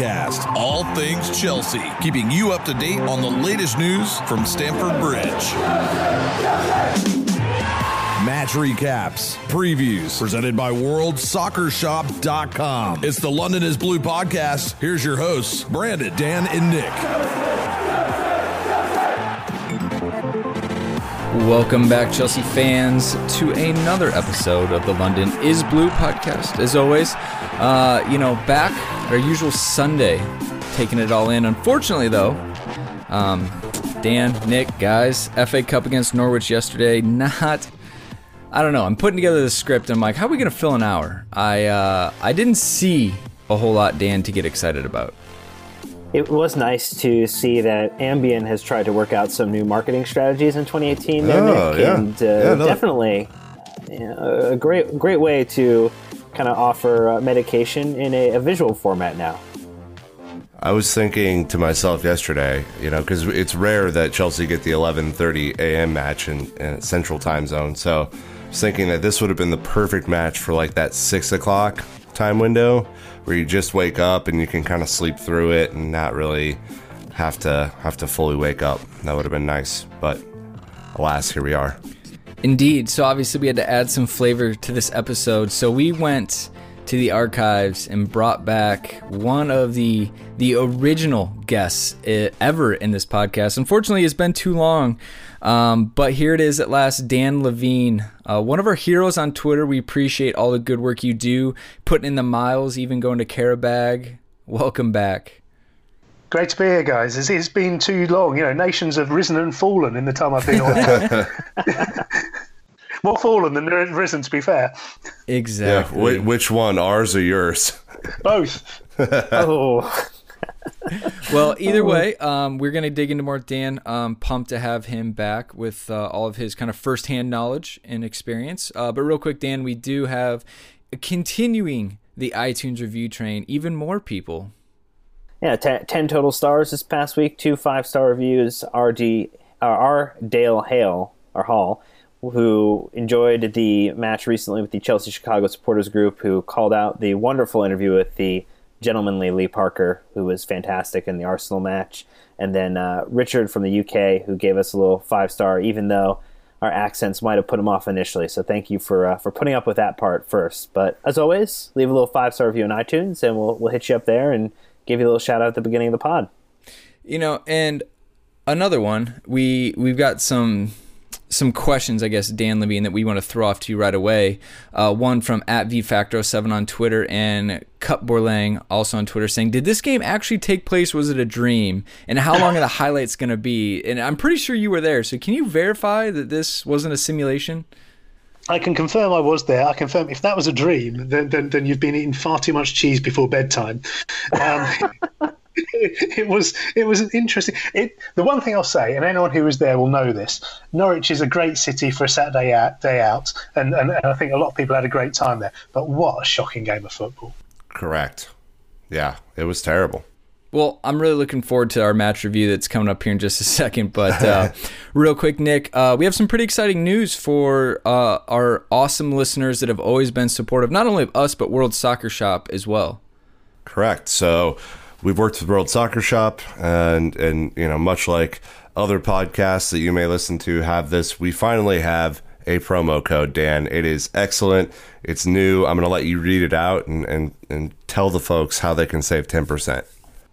Podcast. All things Chelsea, keeping you up to date on the latest news from Stamford Bridge. Match recaps, previews, presented by WorldSoccerShop.com. It's the London is Blue podcast. Here's your hosts, Brandon, Dan, and Nick. Welcome back, Chelsea fans, to another episode of the London is Blue podcast. As always, uh, you know, back our usual Sunday, taking it all in. Unfortunately, though, um, Dan, Nick, guys, FA Cup against Norwich yesterday, not. I don't know. I'm putting together the script. I'm like, how are we going to fill an hour? I uh, I didn't see a whole lot, Dan, to get excited about. It was nice to see that Ambien has tried to work out some new marketing strategies in 2018. There, Oh, Nick, yeah. and uh, Yeah, no. definitely you know, a great great way to kind of offer uh, medication in a, a visual format now. I was thinking to myself yesterday, you know, because it's rare that Chelsea get the 11:30 a.m. match in, in Central Time Zone. So, I was thinking that this would have been the perfect match for like that six o'clock time window, where you just wake up and you can kind of sleep through it and not really have to have to fully wake up. That would have been nice, but alas, here we are. Indeed. So obviously we had to add some flavor to this episode. So we went to the archives and brought back one of the the original guests ever in this podcast. Unfortunately, it's been too long. Um, but here it is at last, Dan Levine, uh, one of our heroes on Twitter. We appreciate all the good work you do, putting in the miles, even going to Qarabag. Welcome back. Great to be here, guys. It's, it's been too long. You know, nations have risen and fallen in the time I've been on. More fallen than risen, to be fair. Yeah, Exactly. wh- which one, ours or yours? Both. Oh, Well, either way, um, we're going to dig into more Dan. Um, pumped to have him back with uh, all of his kind of firsthand knowledge and experience. Uh, but real quick, Dan, we do have continuing the iTunes review train. Even more people. yeah, ten, 10 total stars this past week. Two five star reviews. RD, uh, R. Dale Hale or Hall, who enjoyed the match recently with the Chelsea Chicago supporters group, who called out the wonderful interview with the gentlemanly Lee Parker, who was fantastic in the Arsenal match, and then uh, Richard from the UK, who gave us a little five star, even though our accents might have put him off initially. So thank you for uh, for putting up with that part first. But as always, leave a little five star review on iTunes, and we'll we'll hit you up there and give you a little shout out at the beginning of the pod. You know, and another one, we we've got some some questions, I guess, Dan Levine, that we want to throw off to you right away. Uh, one from at vfacto7 on Twitter and Cup Borlang also on Twitter saying, Did this game actually take place? Was it a dream? And how long are the highlights going to be? And I'm pretty sure you were there. So can you verify that this wasn't a simulation? I can confirm I was there. I confirm if that was a dream, then then, then you've been eating far too much cheese before bedtime. Um, it was it was an interesting. It, the one thing I'll say, and anyone who was there will know this: Norwich is a great city for a Saturday out, day out, and, and, and I think a lot of people had a great time there. But what a shocking game of football! Correct. Yeah, it was terrible. Well, I'm really looking forward to our match review that's coming up here in just a second. But uh, real quick, Nick, uh, we have some pretty exciting news for uh, our awesome listeners that have always been supportive, not only of us, but World Soccer Shop as well. Correct. So we've worked with World Soccer Shop, and and you know, much like other podcasts that you may listen to have this, we finally have a promo code. Dan, it is excellent. It's new. I'm going to let you read it out and and and tell the folks how they can save ten percent.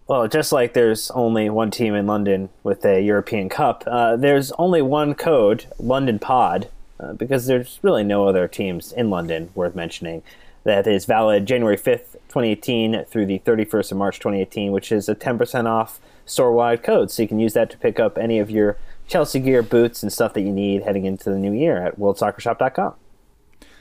Well, just like there's only one team in London with a European Cup, uh, there's only one code, London Pod, uh, because there's really no other teams in London worth mentioning. That is valid January 5th, 2018 through the 31st of March 2018, which is a 10% off store wide code. So you can use that to pick up any of your Chelsea gear, boots, and stuff that you need heading into the new year at worldsoccershop.com.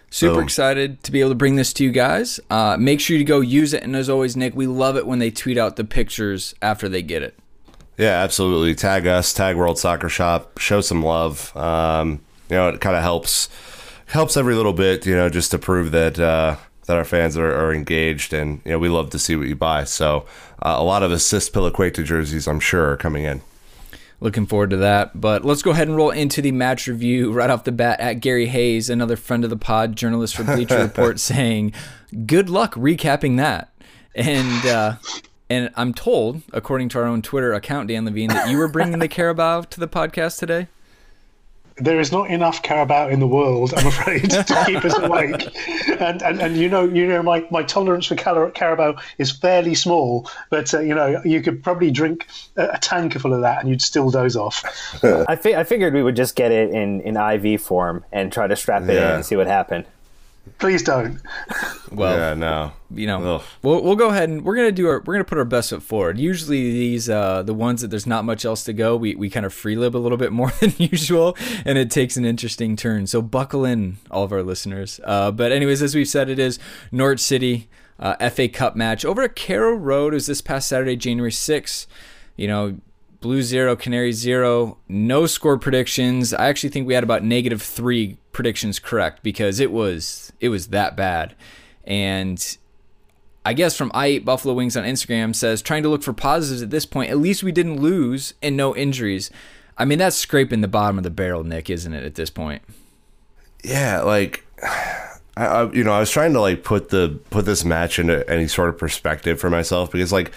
Super Boom. excited to be able to bring this to you guys. Uh, make sure you go use it. And as always, Nick, we love it when they tweet out the pictures after they get it. Yeah, absolutely. Tag us, tag World Soccer Shop, show some love. Um, you know, it kind of helps helps every little bit. You know, just to prove that uh, that our fans are, are engaged, and you know, we love to see what you buy. So, uh, a lot of Azpilicueta jerseys, I'm sure, are coming in. Looking forward to that. But let's go ahead and roll into the match review right off the bat at Gary Hayes, another friend of the pod, journalist for Bleacher Report, saying, Good luck recapping that. And uh, and I'm told, according to our own Twitter account, Dan Levine, that you were bringing the Carabao to the podcast today. There is not enough Carabao in the world, I'm afraid, to keep us awake. And, and and you know you know my, my tolerance for Car- Carabao is fairly small, but uh, you know you could probably drink a, a tanker full of that and you'd still doze off. I, fi- I figured we would just get it in, in IV form and try to strap it in and see what happened. Please don't. Well, yeah, no. you know, Ugh. we'll, we'll go ahead and we're gonna do our we're gonna put our best foot forward. Usually these uh, the ones that there's not much else to go, we we kind of free lib a little bit more than usual, and it takes an interesting turn. So buckle in, all of our listeners. Uh, but anyways, as we've said, it is Norwich City uh, FA Cup match over at Carrow Road. It was this past Saturday, January sixth. You know, Blue zero, Canary zero. No score predictions. I actually think we had about negative three predictions correct because it was it was that bad. And I guess from I Eat Buffalo Wings on Instagram says trying to look for positives at this point. At least we didn't lose and no injuries. I mean that's scraping the bottom of the barrel, Nick, isn't it? At this point. yeah, like I, you know, I was trying to like put the put this match into any sort of perspective for myself because like.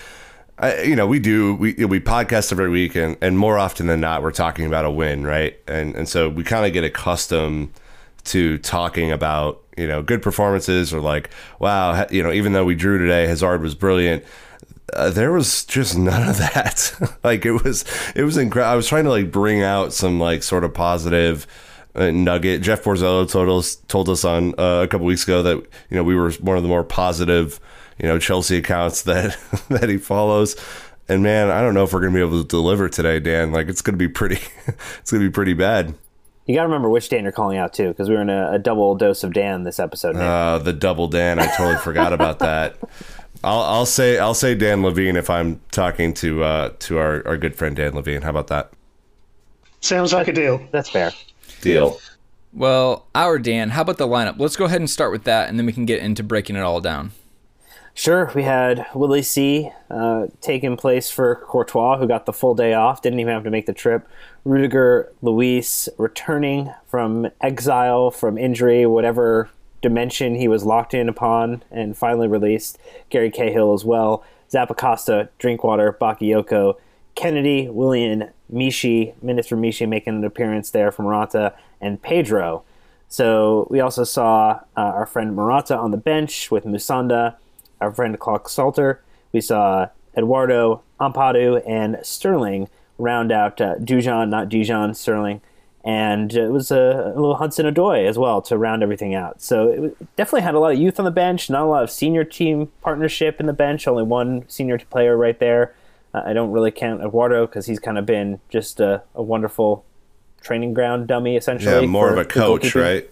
I, you know, we do we we podcast every week, and, and more often than not, we're talking about a win, right? And and so we kind of get accustomed to talking about you know good performances or like wow, you know, even though we drew today, Hazard was brilliant. Uh, there was just none of that. like it was, it was incredible. I was trying to like bring out some like sort of positive uh, nugget. Jeff Borzello told us told us on uh, a couple weeks ago that you know we were one of the more positive you know Chelsea accounts that that he follows. And man, I don't know if we're gonna be able to deliver today, Dan. Like it's gonna be pretty, it's gonna be pretty bad. You got to remember which Dan you're calling out too, because we were in a, a double dose of Dan this episode. Uh, the double Dan, I totally forgot about that. I'll, I'll say I'll say Dan Levine if I'm talking to uh, to our, our good friend Dan Levine. How about that Sounds like a deal. That's fair. deal? Well, our Dan, how about the lineup? Let's go ahead and start with that, and then we can get into breaking it all down. Sure, we had Willie C uh, taking place for Courtois, who got the full day off, didn't even have to make the trip. Rudiger Luiz returning from exile, from injury, whatever dimension he was locked in upon and finally released. Gary Cahill as well. Zappacosta, Drinkwater, Bakayoko, Kennedy, Willian, Michy, Minister Michy making an appearance there from Morata, and Pedro. So we also saw uh, our friend Morata on the bench with Musonda, our friend Clarke-Salter. We saw Eduardo, Ampadu, and Sterling round out uh, Dujon, not Dijon, Sterling. And it was a, a little Hudson-Odoi as well to round everything out. So it definitely had a lot of youth on the bench, not a lot of senior team partnership in the bench, only one senior player right there. Uh, I don't really count Eduardo because he's kind of been just a, a, wonderful training ground dummy, essentially. Yeah, more of a coach, right?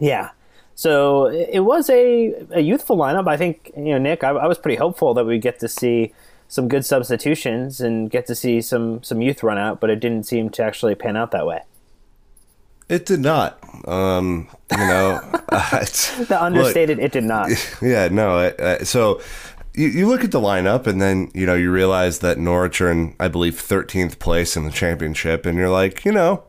Yeah. So it was a, a youthful lineup. I think, you know, Nick, I, I was pretty hopeful that we get to see some good substitutions and get to see some, some youth run out, but it didn't seem to actually pan out that way. It did not. Um, you know, the understated. Look, it did not. Yeah, no. Uh, so you, you look at the lineup, and then you know you realize that Norwich are in, I believe, 13th place in the championship, and you're like, you know,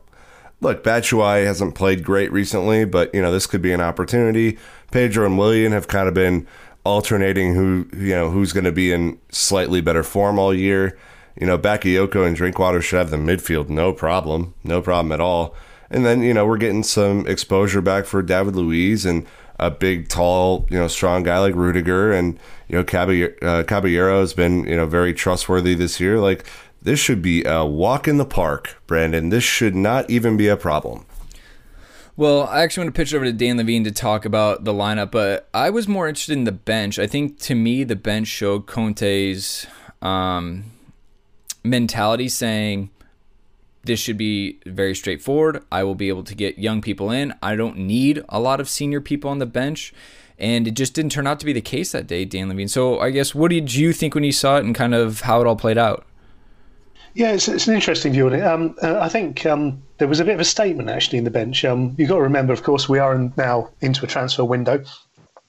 look, Batshuayi hasn't played great recently, but you know this could be an opportunity. Pedro and Willian have kind of been alternating who you know who's going to be in slightly better form all year. You know, Bakayoko and Drinkwater should have the midfield, no problem, no problem at all. And then, you know, we're getting some exposure back for David Luiz and a big, tall, you know, strong guy like Rudiger. And, you know, Caballero, uh, Caballero has been, you know, very trustworthy this year. Like, this should be a walk in the park, Brandon. This should not even be a problem. Well, I actually want to pitch it over to Dan Levine to talk about the lineup, but I was more interested in the bench. I think to me, the bench showed Conte's um, mentality saying, this should be very straightforward. I will be able to get young people in. I don't need a lot of senior people on the bench. And it just didn't turn out to be the case that day, Dan Levine. So I guess what did you think when you saw it and kind of how it all played out? Yeah, it's, it's an interesting view on it. Um, uh, I think um, there was a bit of a statement actually in the bench. Um, you've got to remember, of course, we are in, now into a transfer window.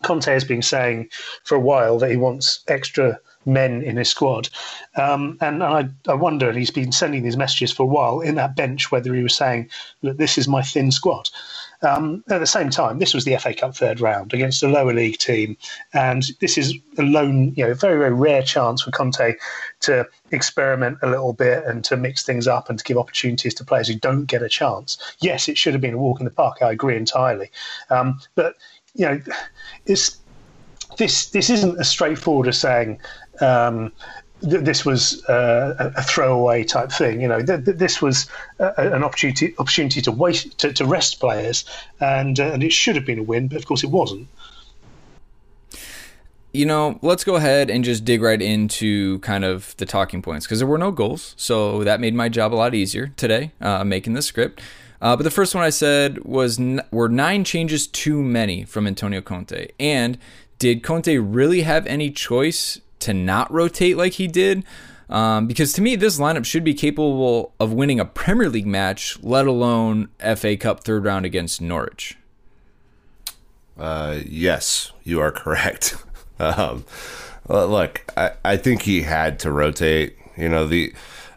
Conte has been saying for a while that he wants extra men in his squad. Um, and I, I wonder, and he's been sending these messages for a while in that bench, whether he was saying, look, this is my thin squad. Um, at the same time, this was the FA Cup third round against a lower league team, and this is a lone, you know, very very rare chance for Conte to experiment a little bit and to mix things up and to give opportunities to players who don't get a chance. Yes, it should have been a walk in the park. I agree entirely, um, but you know, it's this this isn't as straightforward as saying um, th- this was uh, a throwaway type thing. You know, th- th- this was uh, an opportunity opportunity to waste to, to rest players, and uh, and it should have been a win, but of course it wasn't. You know, let's go ahead and just dig right into kind of the talking points because there were no goals, so that made my job a lot easier today uh, making the script. Uh, but the first one I said was n- were nine changes too many from Antonio Conte, and did Conte really have any choice to not rotate like he did. Um, because to me, this lineup should be capable of winning a Premier League match, let alone FA Cup third round against Norwich. Uh, yes, you are correct. um, look, I, I think he had to rotate. You know, the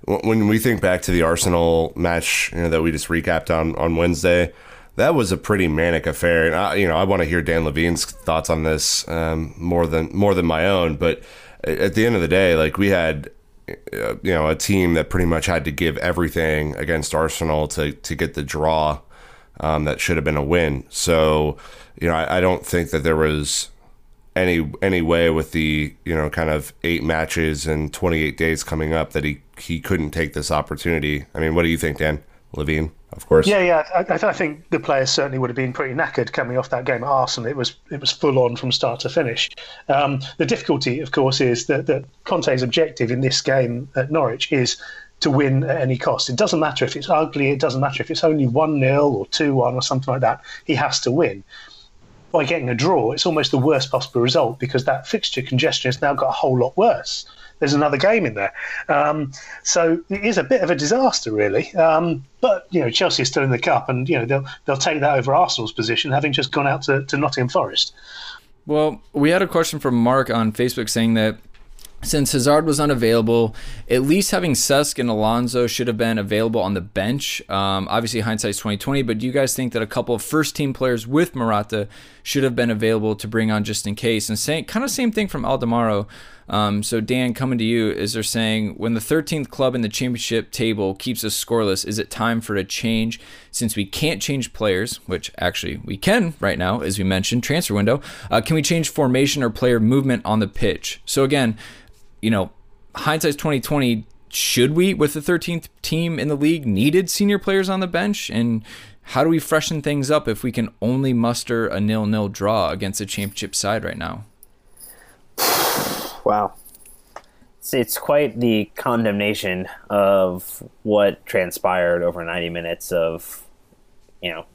when we think back to the Arsenal match you know, that we just recapped on on Wednesday, that was a pretty manic affair. And I, you know, I want to hear Dan Levine's thoughts on this um, more than more than my own, but at the end of the day, like we had, uh, you know, a team that pretty much had to give everything against Arsenal to to get the draw. Um, that should have been a win. So, you know, I, I don't think that there was any any way with the you know kind of eight matches and 28 days coming up that he he couldn't take this opportunity. I mean, what do you think, Dan Levine? Of course. Yeah, yeah. I, I, think the players certainly would have been pretty knackered coming off that game at Arsenal. It was it was full on from start to finish. Um, the difficulty, of course, is that, that Conte's objective in this game at Norwich is to win at any cost. It doesn't matter if it's ugly. It doesn't matter if it's only one 0 or two one or something like that. He has to win. By getting a draw, it's almost the worst possible result because that fixture congestion has now got a whole lot worse there's another game in there. Um, so it is a bit of a disaster, really. Um, but you know, Chelsea is still in the cup, and you know they'll they'll take that over Arsenal's position, having just gone out to, to Nottingham Forest. Well, we had a question from Mark on Facebook saying that since Hazard was unavailable, at least having Cesc and Alonso should have been available on the bench. Um, obviously, hindsight's twenty twenty. But do you guys think that a couple of first team players with Morata should have been available to bring on just in case? And saying kind of same thing from Aldemaro. Um, so Dan, coming to you, is they're saying when the 13th club in the championship table keeps us scoreless, is it time for a change? Since we can't change players, which actually we can right now, as we mentioned, transfer window. Uh, can we change formation or player movement on the pitch? So again you know, hindsight's twenty twenty. Should we, with the 13th team in the league, needed senior players on the bench? And how do we freshen things up if we can only muster a nil-nil draw against a championship side right now? Wow, it's, it's quite the condemnation of what transpired over 90 minutes of, you know,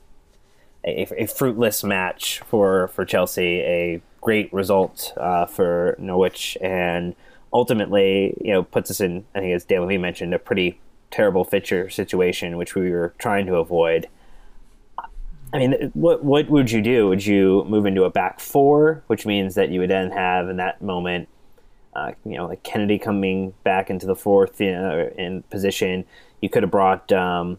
a, a fruitless match for for Chelsea, a great result uh, for Norwich, and ultimately, you know, puts us in, I think as Dan Levy mentioned, a pretty terrible fixture situation, which we were trying to avoid. I mean, what what would you do? Would you move into a back four, which means that you would then have in that moment, uh, you know, like Kennedy coming back into the fourth you know, in position. You could have brought, um,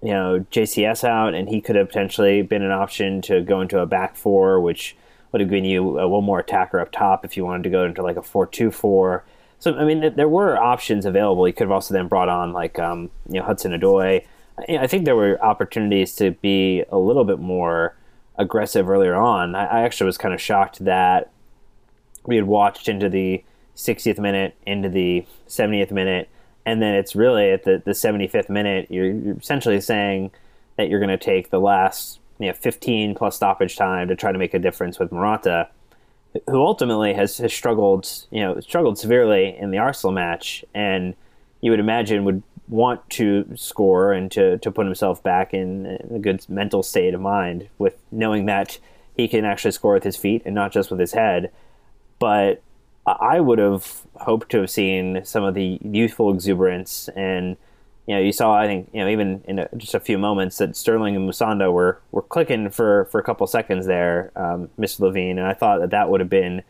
you know, JCS out, and he could have potentially been an option to go into a back four, which would have given you one more attacker up top if you wanted to go into like a four-two-four. So I mean, there were options available. You could have also then brought on like um, you know Hudson-Odoi. I think there were opportunities to be a little bit more aggressive earlier on. I, actually was kind of shocked that we had watched into the 60th minute, into the 70th minute, and then it's really at the, the 75th minute, you're, you're essentially saying that you're going to take the last you know 15 plus stoppage time to try to make a difference with Morata, who ultimately has, has struggled you know struggled severely in the Arsenal match, and you would imagine would want to score and to, to put himself back in a good mental state of mind with knowing that he can actually score with his feet and not just with his head. But I would have hoped to have seen some of the youthful exuberance and you know, you saw I think you know even in a, just a few moments that Sterling and Musonda were were clicking for for a couple seconds there, um, Mr. Levine, and I thought that that would have been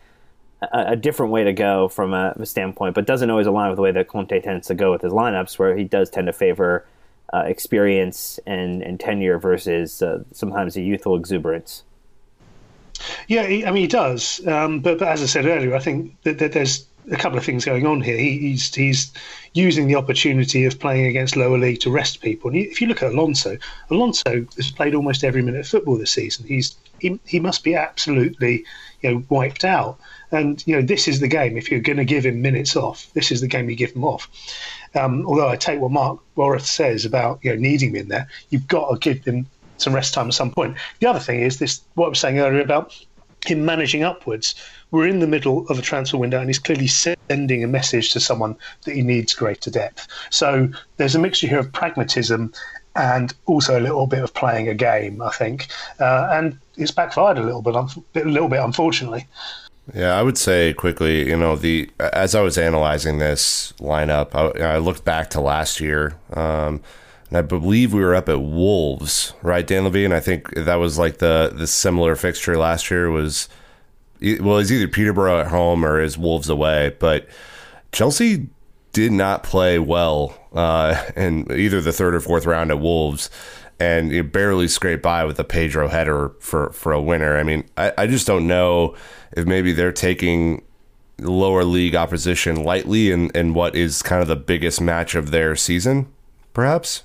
a, a different way to go from a, a, standpoint, but doesn't always align with the way that Conte tends to go with his lineups, where he does tend to favor uh, experience and and tenure versus uh, sometimes a youthful exuberance. Yeah, I mean he does, um, but, but as I said earlier, I think that, that there's a couple of things going on here. He, he's he's using the opportunity of playing against lower league to rest people. And if you look at Alonso, Alonso has played almost every minute of football this season. He's he, he must be absolutely you know wiped out. And you know this is the game. If you're going to give him minutes off, this is the game you give him off. Um, although I take what Mark Walrath says about you know needing him in there, you've got to give him some rest time at some point. The other thing is this: what I was saying earlier about him managing upwards. We're in the middle of a transfer window, and he's clearly sending a message to someone that he needs greater depth. So there's a mixture here of pragmatism and also a little bit of playing a game, I think. Uh, and it's backfired a little bit, a little bit, unfortunately. Yeah, I would say quickly, you know, the as I was analyzing this lineup, I, I looked back to last year. Um, and I believe we were up at Wolves, right, Dan Levine? I think that was like the the similar fixture last year was well, it's either Peterborough at home or is Wolves away, but Chelsea did not play well uh, in either the third or fourth round at Wolves, and it barely scraped by with a Pedro header for for a winner. I mean, I, I just don't know if maybe they're taking lower league opposition lightly in, in what is kind of the biggest match of their season, perhaps.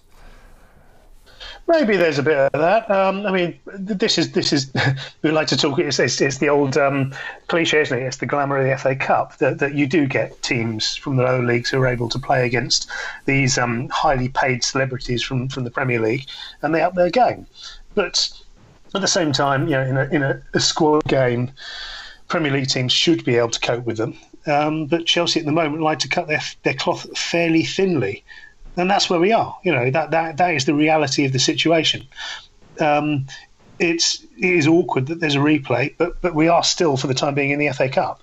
Maybe there's a bit of that. Um, I mean, this is this is we like to talk. It's, it's, it's the old um, cliche, isn't it? It's the glamour of the FA Cup that, that you do get teams from the lower leagues who are able to play against these um, highly paid celebrities from, from the Premier League, and they up their game. But at the same time, you know, in a in a, a squad game, Premier League teams should be able to cope with them. Um, but Chelsea at the moment like to cut their their cloth fairly thinly and that's where we are. You know that that that is the reality of the situation. Um, it's it is awkward that there's a replay, but but we are still for the time being in the FA Cup.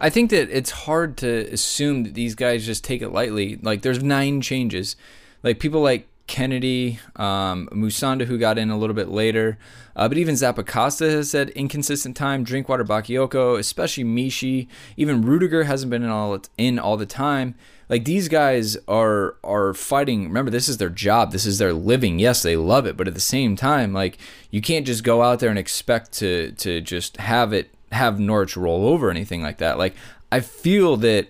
I think that it's hard to assume that these guys just take it lightly. Like there's nine changes. Like people like Kennedy, um, Musonda, who got in a little bit later. Uh, but even Zappacosta has said inconsistent time. Drinkwater Bakayoko, especially Michy. Even Rudiger hasn't been in all in all the time. Like these guys are are fighting. Remember, this is their job. This is their living. Yes, they love it, but at the same time, like you can't just go out there and expect to to just have it have Norwich roll over anything like that. Like I feel that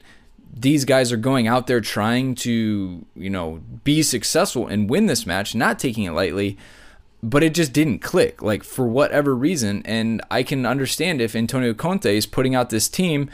these guys are going out there trying to, you know, be successful and win this match, not taking it lightly, but it just didn't click, like for whatever reason. And I can understand if Antonio Conte is putting out this team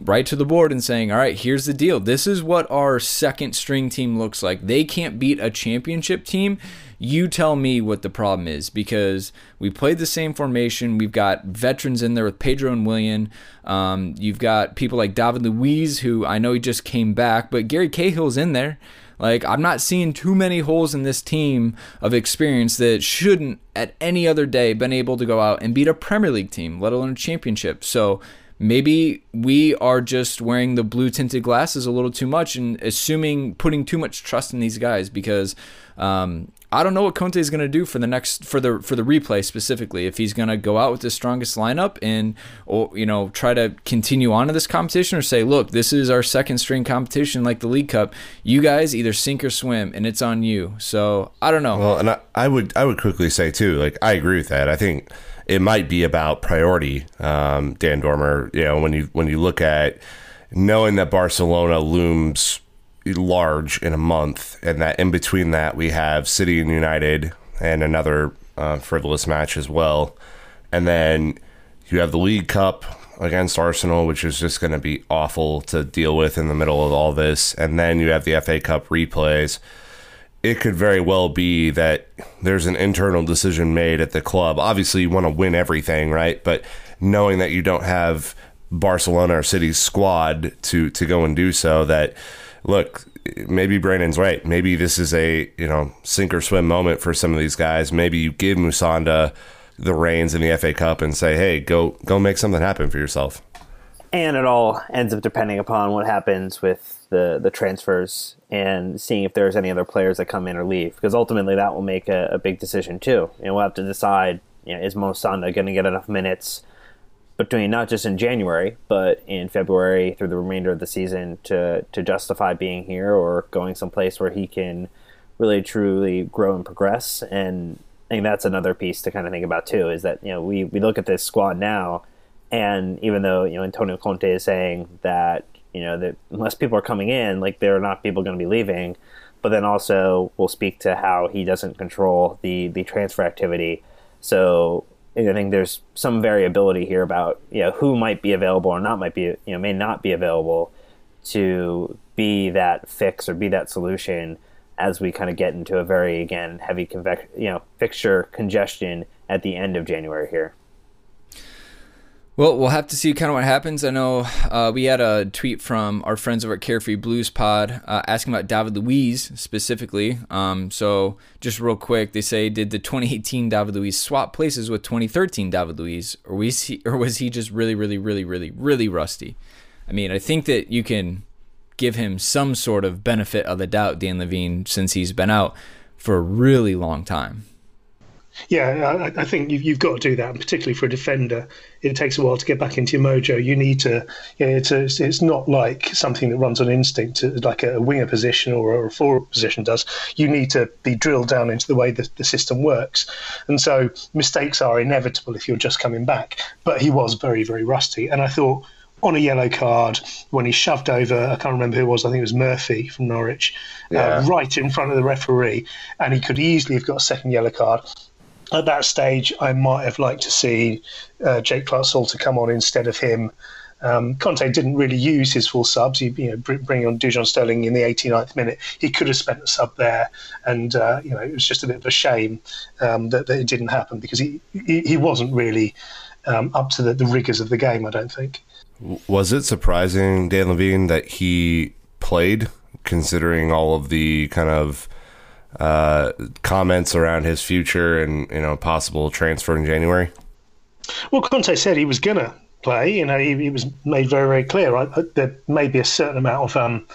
right to the board and saying, all right, here's the deal. This is what our second string team looks like. They can't beat a championship team. You tell me what the problem is because we played the same formation. We've got veterans in there with Pedro and Willian. Um, you've got people like David Luiz, who I know he just came back, but Gary Cahill's in there. Like, I'm not seeing too many holes in this team of experience that shouldn't, at any other day, been able to go out and beat a Premier League team, let alone a championship. So, maybe we are just wearing the blue tinted glasses a little too much and assuming putting too much trust in these guys because um, I don't know what Conte is going to do for the next for the for the replay specifically. If he's going to go out with the strongest lineup and or you know try to continue on to this competition or say, look, this is our second string competition like the League Cup. You guys either sink or swim, and it's on you. So I don't know. Well, and I, I would I would quickly say too, like I agree with that. I think it might be about priority, um, Dan Dormer. You know, when you when you look at knowing that Barcelona looms large in a month, and that in between that we have City and United and another uh, frivolous match as well, and then you have the League Cup against Arsenal, which is just going to be awful to deal with in the middle of all this, and then you have the FA Cup replays. It could very well be that there's an internal decision made at the club. Obviously, you want to win everything, right? But knowing that you don't have Barcelona or City's squad to to go and do so, that look, maybe Brandon's right. Maybe this is a you know sink or swim moment for some of these guys. Maybe you give Musonda the reins in the FA Cup and say, hey, go go make something happen for yourself. And it all ends up depending upon what happens with the the transfers and seeing if there's any other players that come in or leave, because ultimately that will make a, a big decision too. And we'll have to decide, you know, is Musonda going to get enough minutes? Between not just in January, but in February through the remainder of the season to to justify being here or going someplace where he can really truly grow and progress. And I think that's another piece to kind of think about too. Is that you know we we look at this squad now, and even though you know Antonio Conte is saying that you know that unless people are coming in, like there are not people going to be leaving. But then also we'll speak to how he doesn't control the the transfer activity. So I think there's some variability here about you know who might be available or not might be you know may not be available to be that fix or be that solution as we kind of get into a very again heavy convec- you know fixture congestion at the end of January here. Well, we'll have to see kind of what happens. I know uh, we had a tweet from our friends over at Carefree Blues Pod uh, asking about David Luiz specifically. Um, so, just real quick, they say, did the 2018 David Luiz swap places with 2013 David Luiz, or was he, or was he just really, really, really, really, really rusty? I mean, I think that you can give him some sort of benefit of the doubt, Dan Levine, since he's been out for a really long time. Yeah, I, I think you've, you've, got to do that, and particularly for a defender, it takes a while to get back into your mojo. You need to, you know, it's, a, it's not like something that runs on instinct, like a winger position or a forward position does. You need to be drilled down into the way that the system works, and so mistakes are inevitable if you're just coming back. But he was very, very rusty, and I thought on a yellow card when he shoved over, I can't remember who it was, I think it was Murphy from Norwich, uh, yeah. uh, right in front of the referee, and he could easily have got a second yellow card at that stage, I might have liked to see uh, Jake Clarke-Salter come on instead of him. Um, Conte didn't really use his full subs. He, you know, bring on Dujon Sterling in the 89th minute. He could have spent a sub there, and uh, you know, it was just a bit of a shame um, that, that, it didn't happen because he he, he wasn't really um, up to the, the rigors of the game. I don't think. Was it surprising, Dan Levine, that he played, considering all of the kind of uh, comments around his future and you know possible transfer in January? Well, Conte said he was gonna play. You know, he, he was made very very clear. I, there may be a certain amount of um,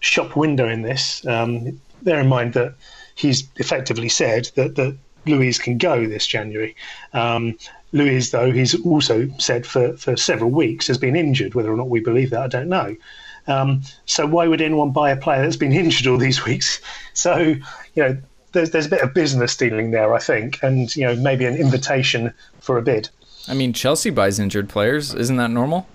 shop window in this. Um, bear in mind that he's effectively said that that Luiz can go this January. Um, Luiz, though, he's also said for, for several weeks has been injured. Whether or not we believe that, I don't know. Um, so why would anyone buy a player that's been injured all these weeks? So you know, there's there's a bit of business dealing there, I think, and you know maybe an invitation for a bid. I mean, Chelsea buys injured players. Isn't that normal?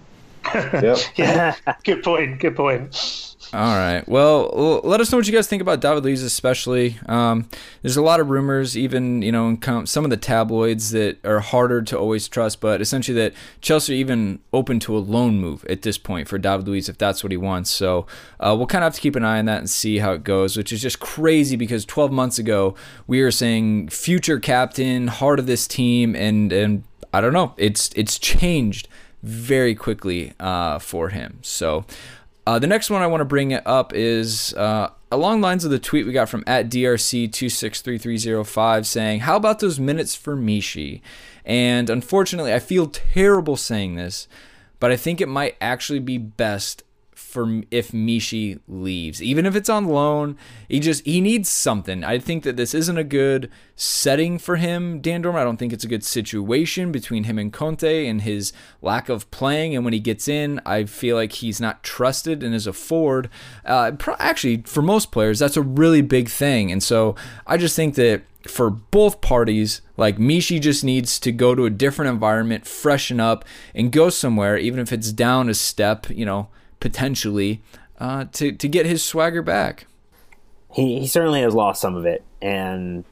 Yep. Yeah, good point. Good point. All right. Well, let us know what you guys think about David Luiz, especially. Um, there's a lot of rumors, even you know, in some of the tabloids that are harder to always trust, but essentially that Chelsea even open to a loan move at this point for David Luiz if that's what he wants. So uh, we'll kind of have to keep an eye on that and see how it goes, which is just crazy because 12 months ago we were saying future captain, heart of this team, and and I don't know, it's it's changed very quickly uh, for him. So. Uh, the next one I want to bring up is uh, along lines of the tweet we got from at DRC263305 saying, How about those minutes for Michy? And unfortunately, I feel terrible saying this, but I think it might actually be best for if Michy leaves, even if it's on loan. He just he needs something. I think that this isn't a good setting for him, Dan Dormer. I don't think it's a good situation between him and Conte and his lack of playing. And when he gets in, I feel like he's not trusted and is a forward. Uh, actually, for most players, that's a really big thing. And so I just think that for both parties, like Michy just needs to go to a different environment, freshen up, and go somewhere, even if it's down a step, you know, potentially uh, to to get his swagger back. He he certainly has lost some of it, and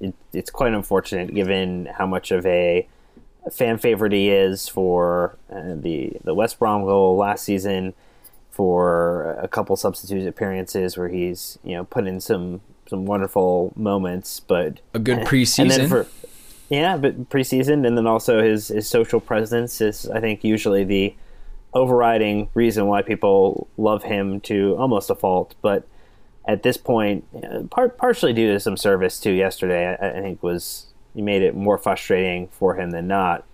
it, it's quite unfortunate given how much of a fan favorite he is for uh, the the West Brom goal last season, for a couple substitute appearances where he's you know put in some some wonderful moments, but a good preseason. For, yeah, but preseason, and then also his his social presence is I think usually the overriding reason why people love him to almost a fault. But at this point, part, partially due to some service too yesterday, I, I, think was you made it more frustrating for him than not.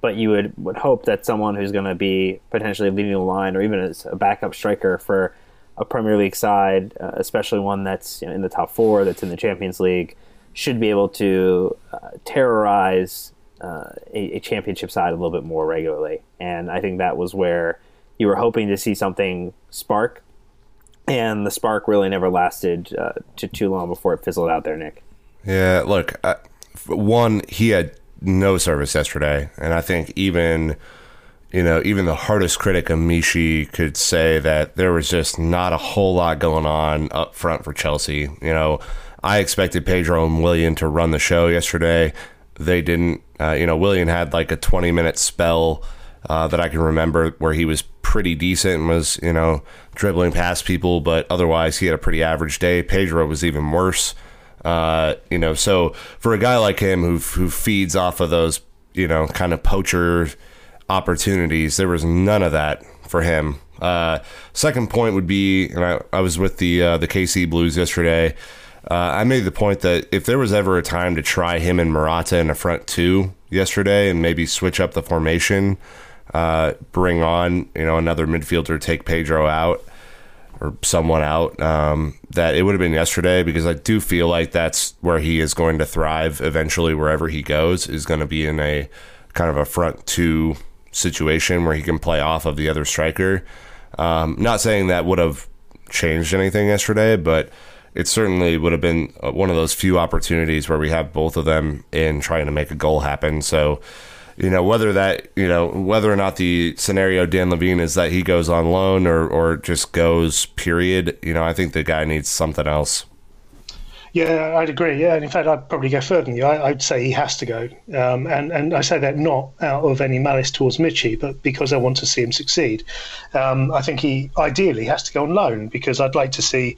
But you would, would hope that someone who's going to be potentially leading the line or even as a backup striker for a Premier League side, uh, especially one that's you know, in the top four, that's in the Champions League, should be able to uh, terrorize uh, a, a, championship side a little bit more regularly. And I think that was where you were hoping to see something spark. And the spark really never lasted uh, to too long before it fizzled out there, Nick. Yeah, look, one, he had no service yesterday. And I think even you know, even the hardest critic of Michy could say that there was just not a whole lot going on up front for Chelsea. You know, I expected Pedro and Willian to run the show yesterday they didn't. Uh, you know, Willian had like a 20 minute spell uh, that I can remember where he was pretty decent and was, you know, dribbling past people, but otherwise he had a pretty average day. Pedro was even worse. Uh, you know, so for a guy like him who who feeds off of those, you know, kind of poacher opportunities, there was none of that for him. Uh, second point would be, and I, I was with the uh, the KC Blues yesterday. Uh, I made the point that if there was ever a time to try him and Morata in a front two yesterday, and maybe switch up the formation, uh, bring on you know another midfielder, take Pedro out or someone out, um, that it would have been yesterday because I do feel like that's where he is going to thrive eventually. Wherever he goes, is going to be in a kind of a front two situation where he can play off of the other striker. Um, not saying that would have changed anything yesterday, but it certainly would have been uh, one of those few opportunities where we have both of them in trying to make a goal happen. So, you know, whether that, you know, whether or not the scenario Dan Levine is that he goes on loan or, or just goes, period, you know, I think the guy needs something else. Yeah, I'd agree. Yeah, and in fact, I'd probably go further than you. I, would say he has to go, um, and and I say that not out of any malice towards Michy, but because I want to see him succeed. Um, I think he ideally has to go on loan because I'd like to see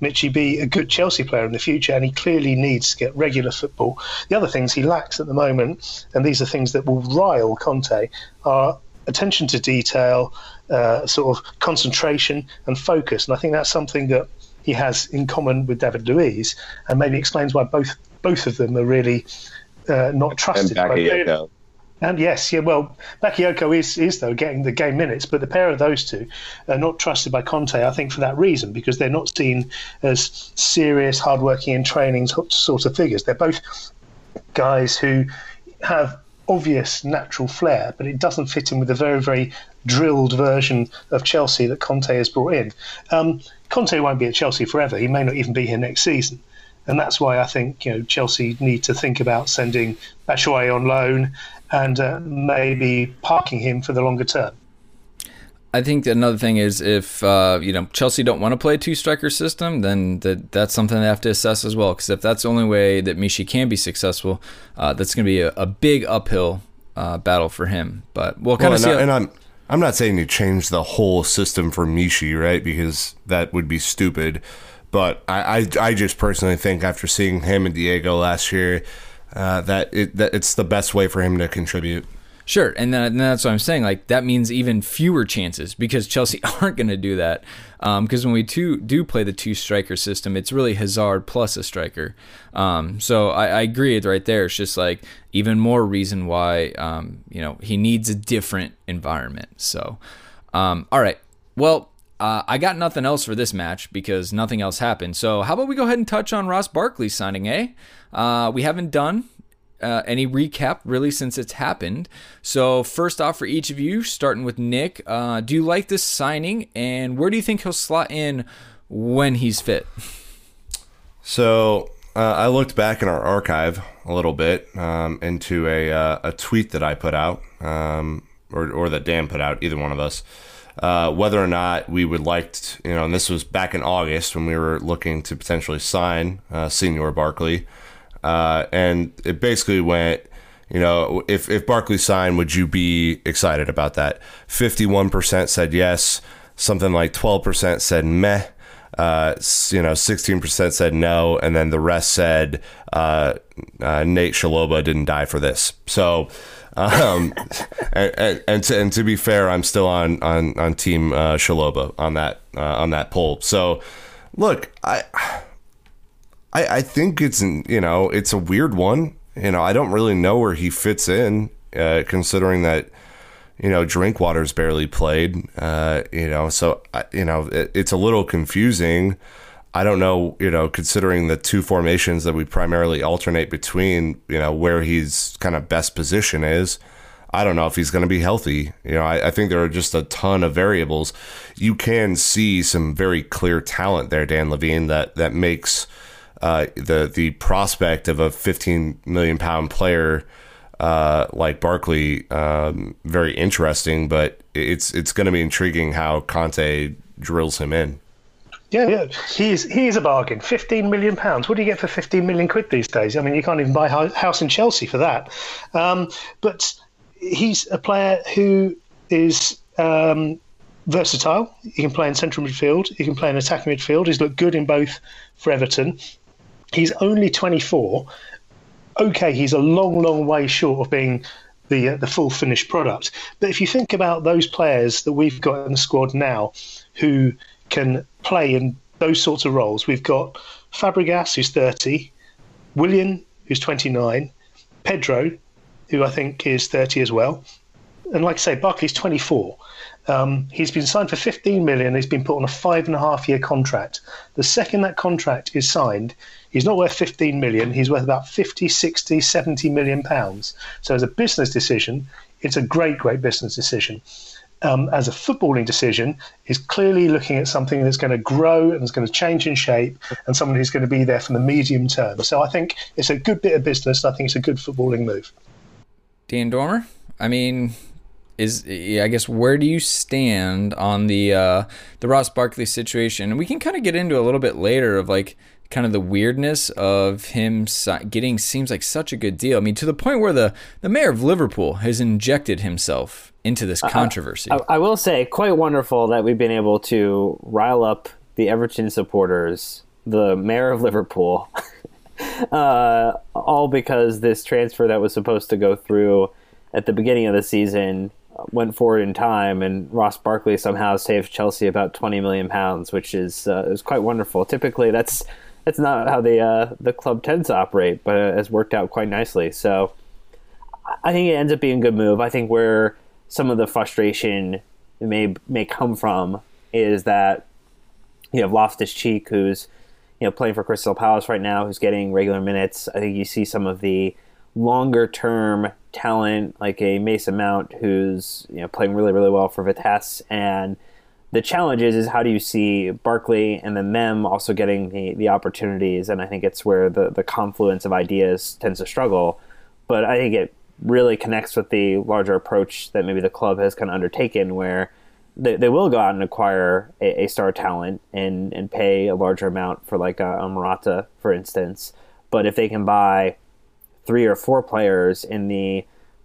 Michy be a good Chelsea player in the future, and he clearly needs to get regular football. The other things he lacks at the moment, and these are things that will rile Conte, are attention to detail, uh, sort of concentration and focus. And I think that's something that he has in common with David Luiz, and maybe explains why both both of them are really uh, not trusted. And yes, yeah, well, Bakayoko is, is, though, getting the game minutes, but the pair of those two are not trusted by Conte, I think, for that reason, because they're not seen as serious, hardworking, and training sort of figures. They're both guys who have obvious natural flair, but it doesn't fit in with the very, very drilled version of Chelsea that Conte has brought in. Um, Conte won't be at Chelsea forever. He may not even be here next season. And that's why I think you know Chelsea need to think about sending Batshuayi on loan and uh, maybe parking him for the longer term. I think another thing is if uh, you know Chelsea don't want to play a two striker system, then that that's something they have to assess as well. Because if that's the only way that Michy can be successful, uh, that's going to be a, a, big uphill uh, battle for him. But we'll kind well, of see. I, and I'm I'm not saying you change the whole system for Michy, right? Because that would be stupid. But I, I, I just personally think after seeing him and Diego last year, uh, that it that it's the best way for him to contribute. Sure, and, and that's what I'm saying. Like that means even fewer chances because Chelsea aren't going to do that. Because um, when we two, do play the two striker system, it's really Hazard plus a striker. Um, so I, I, agree right there. It's just like even more reason why um, you know he needs a different environment. So um, all right, well uh, I got nothing else for this match because nothing else happened. So how about we go ahead and touch on Ross Barkley signing, eh? Uh, we haven't done uh, any recap really since it's happened. So first off, for each of you, starting with Nick, uh, do you like this signing, and where do you think he'll slot in when he's fit? So uh, I looked back in our archive a little bit um, into a uh, a tweet that I put out, um, or or that Dan put out, either one of us uh, whether or not we would like, to, you know, and this was back in August when we were looking to potentially sign uh, Senior Barkley, uh, and it basically went, you know, if if Barkley signed, would you be excited about that? Fifty one percent said yes. Something like twelve percent said meh. Uh, you know, 16% said no, and then the rest said uh, uh, Nate Chalobah didn't die for this. So, um, and, and, to, and to be fair, I'm still on on on team uh, Chalobah on that uh, on that poll. So, look, I, I I think it's you know it's a weird one. You know, I don't really know where he fits in, uh, considering that you know Drinkwater's barely played. Uh, you know, so you know it, it's a little confusing. I don't know, you know, considering the two formations that we primarily alternate between, you know, where he's kind of best position is. I don't know if he's going to be healthy. You know, I, I, think there are just a ton of variables. You can see some very clear talent there, Dan Levine, that that makes uh, the the prospect of a 15 million pound player uh, like Barkley um, very interesting. But it's it's going to be intriguing how Conte drills him in. Yeah, yeah, he's he is a bargain. Fifteen million pounds. What do you get for fifteen million quid these days? I mean, you can't even buy a house in Chelsea for that. Um, but he's a player who is um, versatile. He can play in central midfield. He can play in attacking midfield. He's looked good in both for Everton. He's only twenty four. Okay, he's a long, long way short of being the uh, the full finished product. But if you think about those players that we've got in the squad now, who can play in those sorts of roles. We've got Fabregas, who's 30, Willian, who's 29, Pedro, who I think is 30 as well, and like I say, Barkley's 24. Um, he's been signed for 15 million. He's been put on a five and a half year contract. The second that contract is signed, he's not worth 15 million. He's worth about 50, 60, 70 million pounds. So as a business decision, it's a great, great business decision um, as a footballing decision is clearly looking at something that's going to grow and is going to change in shape and someone who's going to be there for the medium term. So I think it's a good bit of business. I think it's a good footballing move. Dan Dormer, I mean, is I guess where do you stand on the uh, the Ross Barkley situation? And we can kind of get into a little bit later of like kind of the weirdness of him getting seems like such a good deal. I mean, to the point where the the mayor of Liverpool has injected himself into this controversy. I, I, will say, quite wonderful that we've been able to rile up the Everton supporters, the mayor of Liverpool, uh, all because this transfer that was supposed to go through at the beginning of the season went forward in time, and Ross Barkley somehow saved Chelsea about twenty million pounds, which is uh, is quite wonderful. Typically, that's that's not how the uh, the club tends to operate, but it has worked out quite nicely. So I think it ends up being a good move. I think where some of the frustration may may come from is that you have Loftus Cheek, who's you know playing for Crystal Palace right now, who's getting regular minutes. I think you see some of the longer term talent like a Mason Mount, who's you know playing really really well for Vitesse, and the challenge is, is how do you see Barkley and then them also getting the, the opportunities? And I think it's where the, the confluence of ideas tends to struggle. But I think it really connects with the larger approach that maybe the club has kind of undertaken, where they, they will go out and acquire a, a star talent and, and pay a larger amount for like a, a Morata, for instance. But if they can buy three or four players in the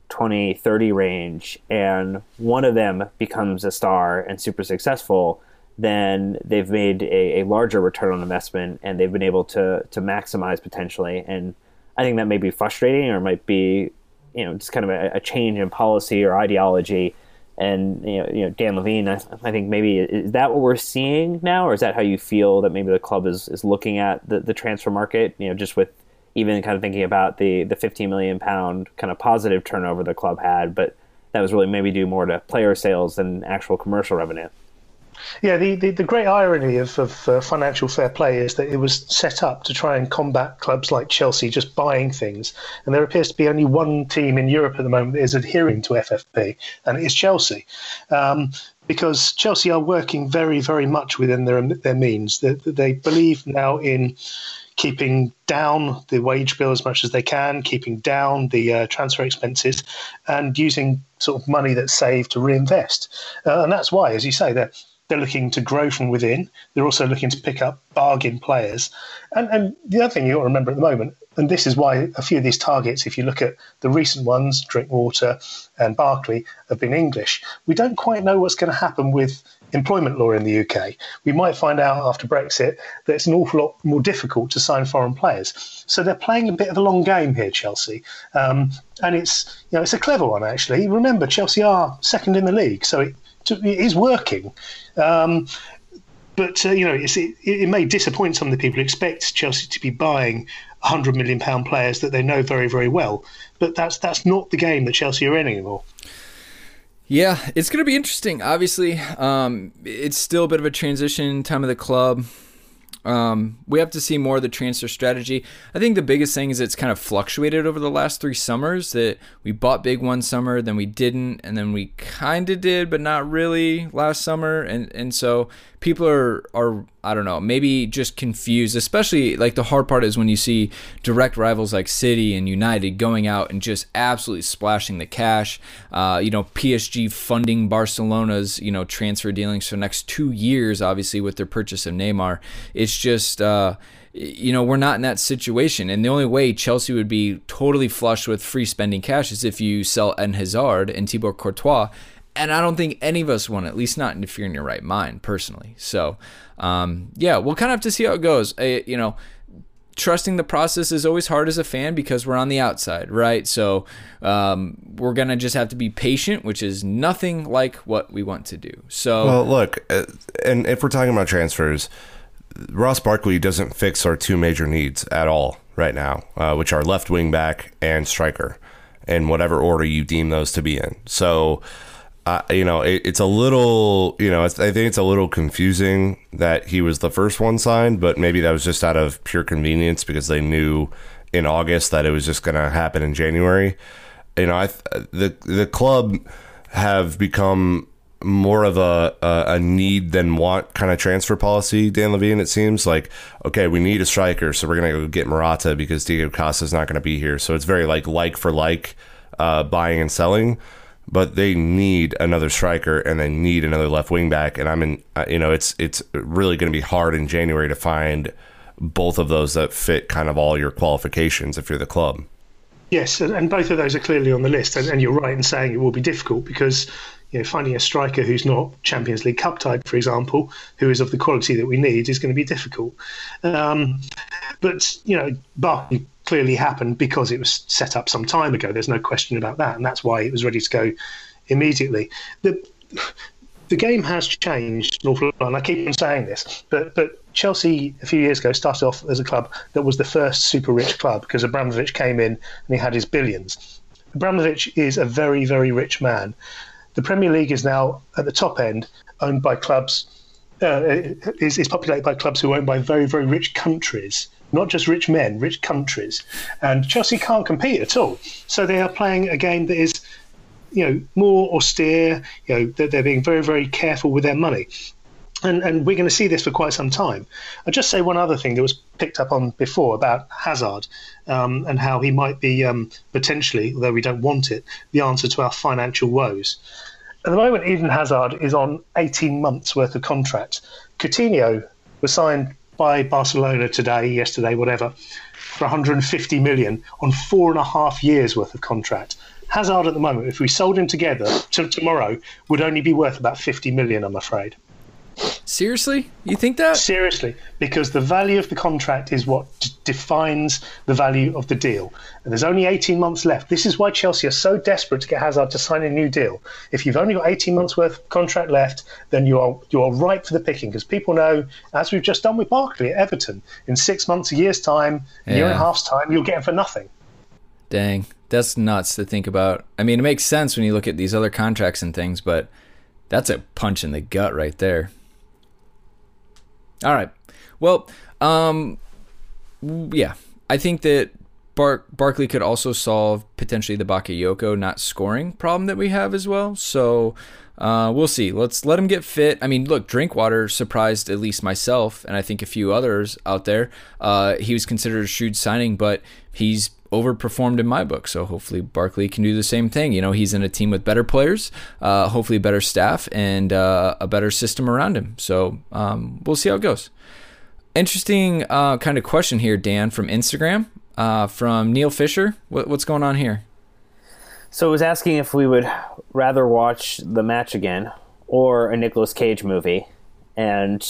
20, 30 range, and one of them becomes a star and super successful, then they've made a, a, larger return on investment and they've been able to to maximize potentially. And I think that may be frustrating or might be, you know, just kind of a, a change in policy or ideology. And you know, you know, Dan Levine, I, I, think maybe is that what we're seeing now, or is that how you feel that maybe the club is, is looking at the, the transfer market? You know, just with even kind of thinking about the the 15 million pound kind of positive turnover the club had, but that was really maybe due more to player sales than actual commercial revenue. Yeah, the, the, the great irony of, of uh, financial fair play is that it was set up to try and combat clubs like Chelsea just buying things. And there appears to be only one team in Europe at the moment that is adhering to FFP, and it is Chelsea. Um, because Chelsea are working very, very much within their, their means. They, they believe now in keeping down the wage bill as much as they can, keeping down the uh, transfer expenses, and using sort of money that's saved to reinvest. Uh, and that's why, as you say, they're they're looking to grow from within. They're also looking to pick up bargain players. And, and the other thing you got to remember at the moment, and this is why a few of these targets, if you look at the recent ones, Drinkwater and Barkley, have been English. We don't quite know what's going to happen with employment law in the UK. We might find out after Brexit that it's an awful lot more difficult to sign foreign players. So they're playing a bit of a long game here, Chelsea, um, and it's you know it's a clever one actually. Remember, Chelsea are second in the league, so it, it is working. Um, but uh, you know, it, it, may disappoint some of the people who expect Chelsea to be buying 100 million pound players that they know very, very well. But that's that's not the game that Chelsea are in anymore. Yeah, it's going to be interesting. Obviously, um, it's still a bit of a transition time of the club. Um, we have to see more of the transfer strategy. I think the biggest thing is it's kind of fluctuated over the last three summers. That we bought big one summer, then we didn't, and then we kind of did, but not really last summer. And and so people are are I don't know, maybe just confused. Especially like the hard part is when you see direct rivals like City and United going out and just absolutely splashing the cash. Uh, you know, PSG funding Barcelona's you know transfer dealings for the next two years, obviously with their purchase of Neymar. It's just. Uh, you know, we're not in that situation. And the only way Chelsea would be totally flush with free spending cash is if you sell Eden Hazard and Thibaut Courtois and I don't think any of us want, at least not if you're in your right mind, personally. So, um, yeah, we'll kind of have to see how it goes. I, you know, trusting the process is always hard as a fan because we're on the outside, right? So, um, we're gonna just have to be patient, which is nothing like what we want to do. So, well, look, uh, and if we're talking about transfers, Ross Barkley doesn't fix our two major needs at all right now, uh, which are left wing back and striker, in whatever order you deem those to be in. So uh, you know, it, it's a little, you know, I think it's a little confusing that he was the first one signed, but maybe that was just out of pure convenience because they knew in August that it was just going to happen in January. You know, I the the club have become more of a, a, a need than want kind of transfer policy. Dan Levine, it seems like okay, we need a striker, so we're gonna go get Morata because Diego Costa is not going to be here. So it's very like like for like uh, buying and selling but they need another striker and they need another left wing back. And I'm in, uh, you know, it's it's really going to be hard in January to find both of those that fit kind of all your qualifications if you're the club. Yes, and both of those are clearly on the list. And, and you're right in saying it will be difficult because you know, finding a striker who's not Champions League cup tied, for example, who is of the quality that we need, is going to be difficult. Um, but you know, Barkley clearly happened because it was set up some time ago. There's no question about that, and that's why it was ready to go immediately. The the game has changed an awful lot, and I keep on saying this, but but Chelsea a few years ago started off as a club that was the first super rich club because Abramovich came in and he had his billions. Abramovich is a very, very rich man. The Premier League is now at the top end, owned by clubs, uh, is, is populated by clubs who are owned by very, very rich countries, not just rich men, rich countries. And Chelsea can't compete at all. So they are playing a game that is, you know, more austere. You know, they're, they're being very, very careful with their money and, and we're going to see this for quite some time. I'll just say one other thing that was picked up on before about Hazard um, and how he might be um, potentially, although we don't want it, the answer to our financial woes. At the moment, Eden Hazard is on 18 months worth of contract. Coutinho was signed by Barcelona today, yesterday, whatever, for 150 million on four and a half years worth of contract. Hazard at the moment, if we sold him together to tomorrow, would only be worth about 50 million, I'm afraid. Seriously? You think that? Seriously, because the value of the contract is what d- defines the value of the deal. And there's only 18 months left. This is why Chelsea are so desperate to get Hazard to sign a new deal. If you've only got 18 months worth of contract left, then you are you are ripe for the picking because people know, as we've just done with Barkley at Everton, in six months, a year's time, a year and a half's time, you'll get him for nothing. Dang, that's nuts to think about. I mean, it makes sense when you look at these other contracts and things, but that's a punch in the gut right there. All right. Well, um, yeah, I think that Bar- Barkley could also solve potentially the Bakayoko not scoring problem that we have as well. So uh, we'll see. Let's let him get fit. I mean, look, Drinkwater surprised at least myself and I think a few others out there. Uh, he was considered a shrewd signing, but he's overperformed in my book. So hopefully Barkley can do the same thing. You know, he's in a team with better players, uh, hopefully better staff, and uh, a better system around him. So um, we'll see how it goes. Interesting uh, kind of question here, Dan, from Instagram, uh, from Neil Fisher. What, what's going on here? So it was asking if we would rather watch the match again or a Nicolas Cage movie, and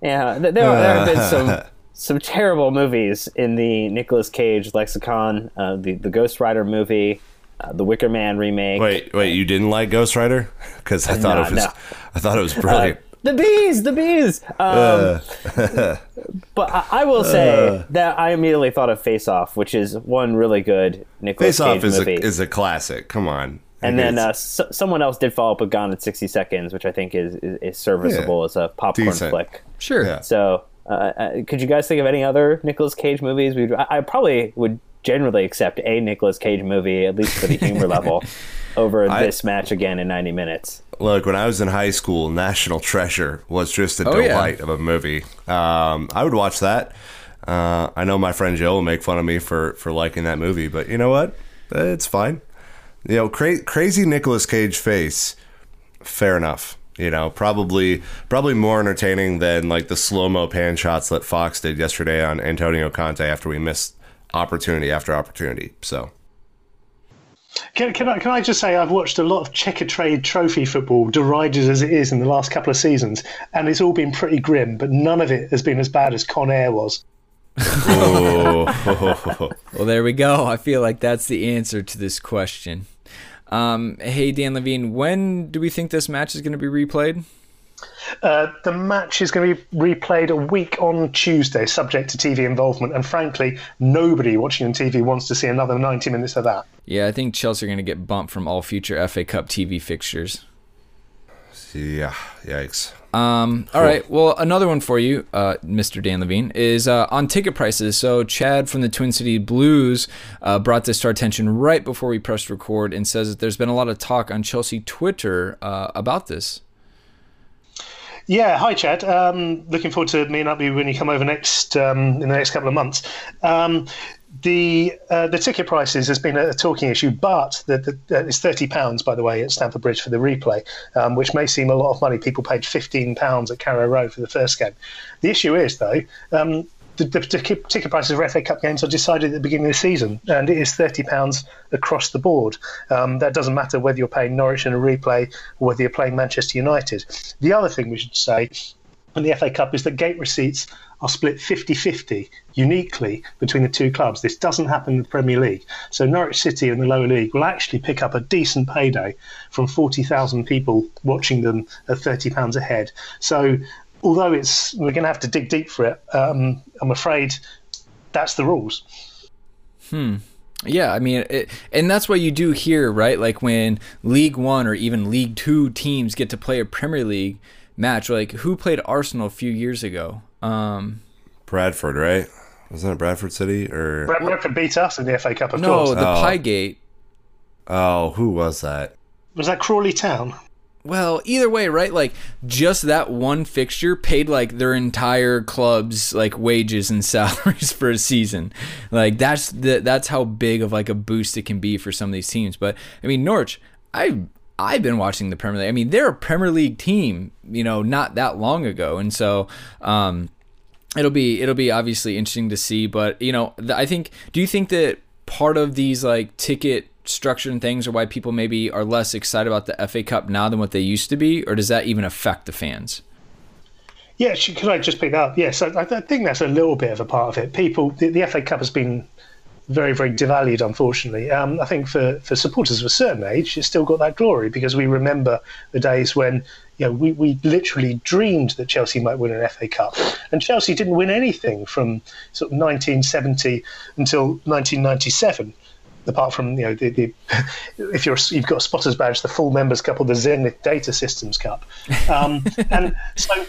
yeah, there, there have been some some terrible movies in the Nicolas Cage lexicon. Uh, the the Ghost Rider movie, uh, the Wicker Man remake. Wait, wait, you didn't like Ghost Rider? Because I thought No, it was, no. I thought it was brilliant. The bees, the bees. Um, but I, I will say that I immediately thought of Face Off, which is one really good Nicolas Face Off Cage is movie. a is a classic. Come on. and then uh, It's- someone else did follow up with Gone in 60 Seconds, which I think is, is, is serviceable Yeah. as a popcorn Decent. flick. Sure. Yeah. So, uh, uh, could you guys think of any other Nicolas Cage movies? We'd, I, I probably would generally accept a Nicolas Cage movie, at least for the humor level, over I- this match again in 90 minutes. Look, when I was in high school, National Treasure was just a Oh, yeah. delight of a movie. Um, I would watch that. Uh, I know my friend Joe will make fun of me for, for liking that movie, but you know what? It's fine. You know, cra- crazy Nicolas Cage face. Fair enough. You know, probably probably more entertaining than like the slow mo pan shots that Fox did yesterday on Antonio Conte after we missed opportunity after opportunity. So Can, can, I, can I just say I've watched a lot of Checkatrade Trophy football, derided as it is in the last couple of seasons, and it's all been pretty grim, but none of it has been as bad as Con Air was. oh, Well, there we go. I feel like that's the answer to this question. Um, hey, Dan Levine, when do we think this match is going to be replayed? Uh, the match is going to be replayed a week on Tuesday, subject to TV involvement, and frankly, nobody watching on TV wants to see another 90 minutes of that. Yeah, I think Chelsea are going to get bumped from all future FA Cup TV fixtures. yeah, yikes. Um, all right. Well, another one for you, uh, Mr. Dan Levine, is uh, on ticket prices. So Chad from the Twin City Blues uh, brought this to our attention right before we pressed record and says that there's been a lot of talk on Chelsea Twitter uh, about this. Yeah, hi Chad. Um, looking forward to meeting up with you when you come over next um, in the next couple of months. Um, the uh, the ticket prices has been a talking issue, but the, the, uh, it's thirty pounds by the way at Stamford Bridge for the replay, um, which may seem a lot of money. People paid fifteen pounds at Carrow Road for the first game. The issue is though. Um, the, the ticket prices for FA Cup games are decided at the beginning of the season, and it is thirty pounds across the board. Um, that doesn't matter whether you're paying Norwich in a replay or whether you're playing Manchester United. The other thing we should say in the FA Cup is that gate receipts are split 50-50 uniquely between the two clubs. This doesn't happen in the Premier League. So Norwich City in the lower league will actually pick up a decent payday from 40,000 people watching them at 30 pounds a head. So although it's we're going to have to dig deep for it, um, I'm afraid that's the rules. Hmm. Yeah, I mean, it, and that's what you do here, right? Like when League One or even League Two teams get to play a Premier League match. Like who played Arsenal a few years ago? Um, Bradford, right? Wasn't it Bradford City or Bradford beat us in the FA Cup, of no, course. the Oh. Piegate. oh, who was that? Was that Crawley Town? Well, either way, right? Like just that one fixture paid like their entire club's like wages and salaries for a season. Like that's the that's how big of like a boost it can be for some of these teams. But I mean, Norwich, I I've been watching the Premier League. I mean, they're a Premier League team, you know, not that long ago, and so um, it'll be it'll be obviously interesting to see. But you know, th- I think. Do you think that part of these like ticket structure and things are why people maybe are less excited about the FA Cup now than what they used to be, or does that even affect the fans? Yeah, could I just pick that up? Yes, I, I think that's a little bit of a part of it. People, the, the FA Cup has been very, very devalued, unfortunately. Um, I think for, for supporters of a certain age, it's still got that glory because we remember the days when you know, we, we literally dreamed that Chelsea might win an FA Cup. And Chelsea didn't win anything from sort of 1970 until 1997 apart from you know the, the if you're you've got a spotters badge, the full members cup or the Zenith Data Systems Cup, um, and so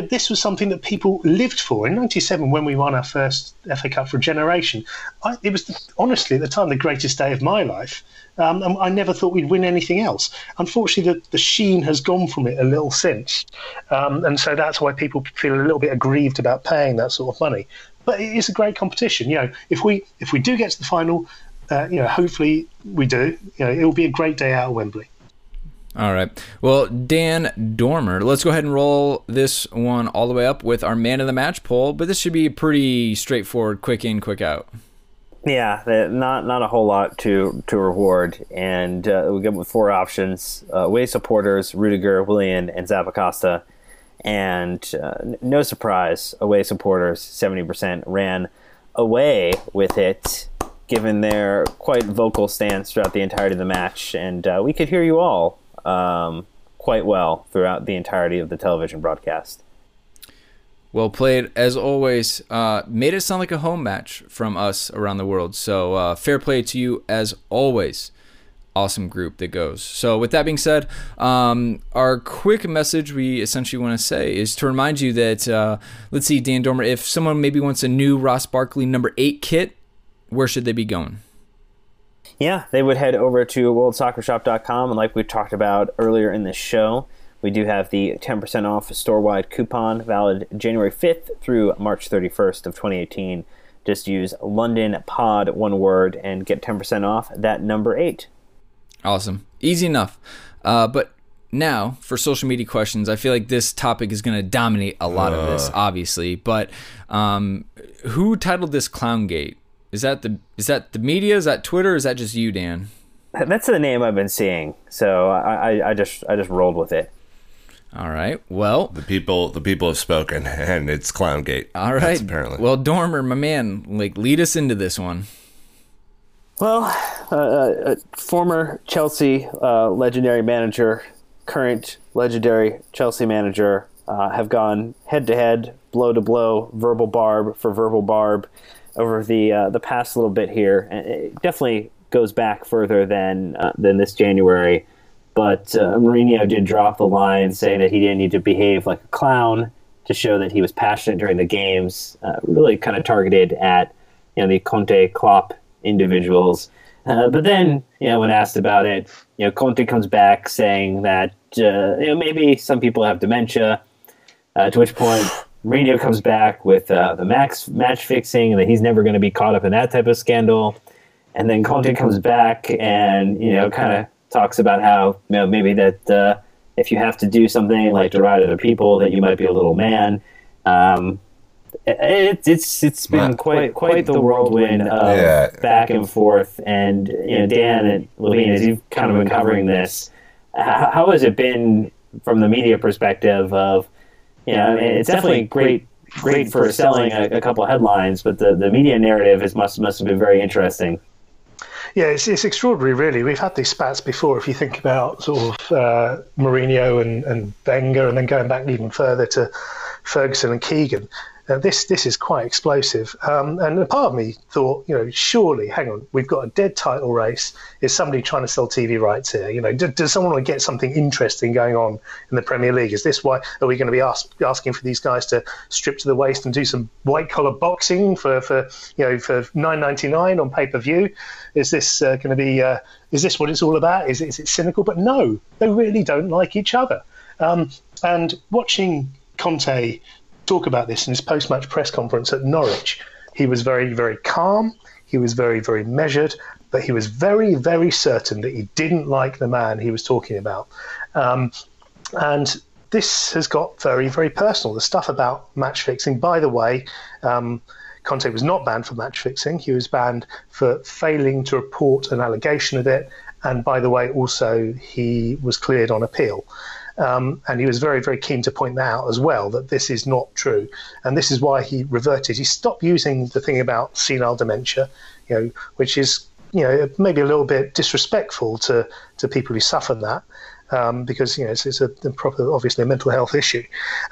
this was something that people lived for. In '97, when we won our first FA Cup for a generation, I, it was the, honestly at the time the greatest day of my life. Um, and I never thought we'd win anything else. Unfortunately, the, the sheen has gone from it a little since, um, and so that's why people feel a little bit aggrieved about paying that sort of money. But it is a great competition. You know, if we if we do get to the final, uh, you know, hopefully we do. You know, it will be a great day out at Wembley. All right. Well, Dan Dormer, let's go ahead and roll this one all the way up with our man of the match poll. But this should be a pretty straightforward, quick in, quick out. Yeah, not not a whole lot to to reward, and uh, we get with four options: uh, away supporters, Rudiger, Willian, and Zappacosta. And uh, no surprise, away supporters seventy percent ran away with it, given their quite vocal stance throughout the entirety of the match, and uh, we could hear you all um, quite well throughout the entirety of the television broadcast. Well played, as always. Uh, made it sound like a home match from us around the world. So uh, fair play to you, as always. Awesome group that goes. So with that being said, um, our quick message we essentially want to say is to remind you that uh, let's see, Dan Dormer, if someone maybe wants a new Ross Barkley number eight kit, where should they be going? Yeah, they would head over to worldsoccershop.com. And like we talked about earlier in the show, we do have the 10% off store wide coupon valid January 5th through March 31st of 2018. Just use London Pod, one word, and get 10% off that number eight. Awesome. Easy enough. Uh, but now, for social media questions, I feel like this topic is going to dominate a lot of this, obviously. But um, who titled this Clown Gate? Is that the is that the media? Is that Twitter? Is that just you, Dan? That's the name I've been seeing, so I, I, I just I just rolled with it. All right. Well, The people, the people have spoken, and it's Clowngate. all right. That's apparently. Well, Dormer, my man, like lead us into this one. Well, uh, uh, former Chelsea uh, legendary manager, current legendary Chelsea manager uh, have gone head to head, blow to blow, verbal barb for verbal barb over the uh, the past little bit here. And it definitely goes back further than uh, than this January. But uh, Mourinho did drop the line saying that he didn't need to behave like a clown to show that he was passionate during the games. Uh, really kind of targeted at you know the Conte Klopp individuals. Uh, but then, you know, when asked about it, you know, Conte comes back saying that uh, you know maybe some people have dementia. Uh, to which point, Mourinho comes back with uh, the max match fixing, and that he's never going to be caught up in that type of scandal. And then Conte comes back and you know kind of talks about how you know maybe that uh, if you have to do something like deride other people, that you might be a little man. Um, it, it's it's been Right. quite quite the whirlwind of Yeah. back and forth. And you know, Dan and Levine, as you've kind of been covering this, how, how has it been from the media perspective? Of you know, it's definitely great great for selling a, a couple headlines, but the, the media narrative is must must have been very interesting. Yeah, it's, it's extraordinary, really. We've had these spats before. If you think about sort of uh, Mourinho and, and Wenger, and then going back even further to Ferguson and Keegan, this this is quite explosive. Um, and a part of me thought, you know, surely, hang on, we've got a dead title race. Is somebody trying to sell TV rights here? You know, do, does someone want to get something interesting going on in the Premier League? Is this why are we going to be ask, asking for these guys to strip to the waist and do some white collar boxing for, for you know for nine ninety nine on pay per view? Is this uh, going to be? Uh, is this what it's all about? Is, is it cynical? But no, they really don't like each other. Um, and watching Conte talk about this in his post match press conference at Norwich. He was very, very calm. He was very, very measured, but he was very, very certain that he didn't like the man he was talking about. Um, and this has got very, very personal. The stuff about match fixing, by the way, um, Conte was not banned for match fixing. He was banned for failing to report an allegation of it. And by the way, also, he was cleared on appeal. Um, and he was very, very keen to point that out as well that this is not true. And this is why he reverted. He stopped using the thing about senile dementia, you know, which is, you know, maybe a little bit disrespectful to, to people who suffer that. Um, because you know it's, it's a, a, proper, obviously a mental health issue,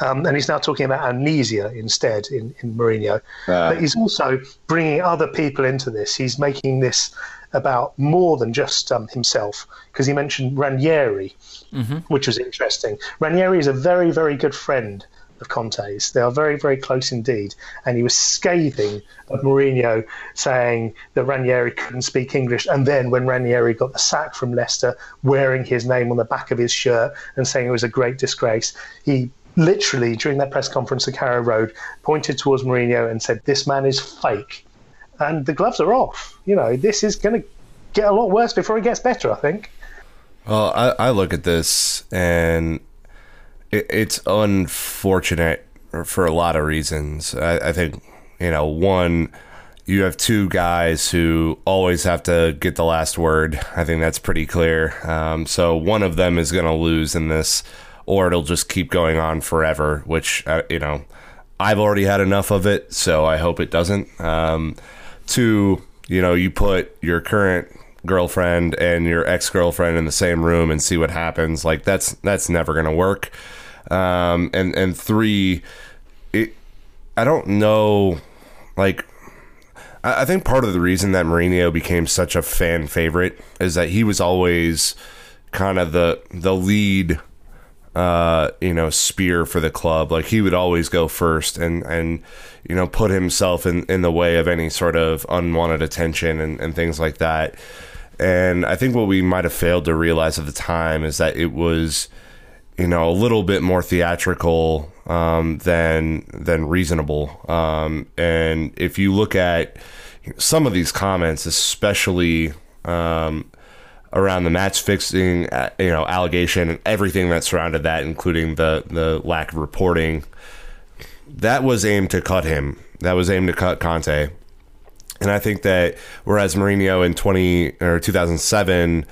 um, and he's now talking about amnesia instead in in Mourinho. Uh. But he's also bringing other people into this. He's making this about more than just um, himself because he mentioned Ranieri, mm-hmm. which was interesting. Ranieri is a very, very good friend of Conte's. They are very, very close indeed. And he was scathing of Mourinho, saying that Ranieri couldn't speak English. And then when Ranieri got the sack from Leicester, wearing his name on the back of his shirt and saying it was a great disgrace, he literally, during that press conference at Carrow Road, pointed towards Mourinho and said, This man is fake. And the gloves are off. You know, this is going to get a lot worse before it gets better, I think. Well, I, I look at this and it, it's unfortunate for a lot of reasons. I, I think, you know, one, you have two guys who always have to get the last word. I think that's pretty clear. Um, so one of them is going to lose in this, or it'll just keep going on forever, which, uh, you know, I've already had enough of it, so I hope it doesn't. Um, two, you know, you put your current girlfriend and your ex girlfriend in the same room and see what happens. Like that's that's never gonna work. Um, and and three, it I don't know, like. I think part of the reason that Mourinho became such a fan favorite is that he was always kind of the the lead uh, you know, spear for the club. Like he would always go first and, and, you know, put himself in, in the way of any sort of unwanted attention and, and things like that. And I think what we might have failed to realize at the time is that it was, you know, a little bit more theatrical um, than than reasonable. Um, and if you look at some of these comments, especially um, around the match fixing, uh, you know, allegation and everything that surrounded that, including the the lack of reporting, that was aimed to cut him. That was aimed to cut Conte. And I think that whereas Mourinho in 20 or 2007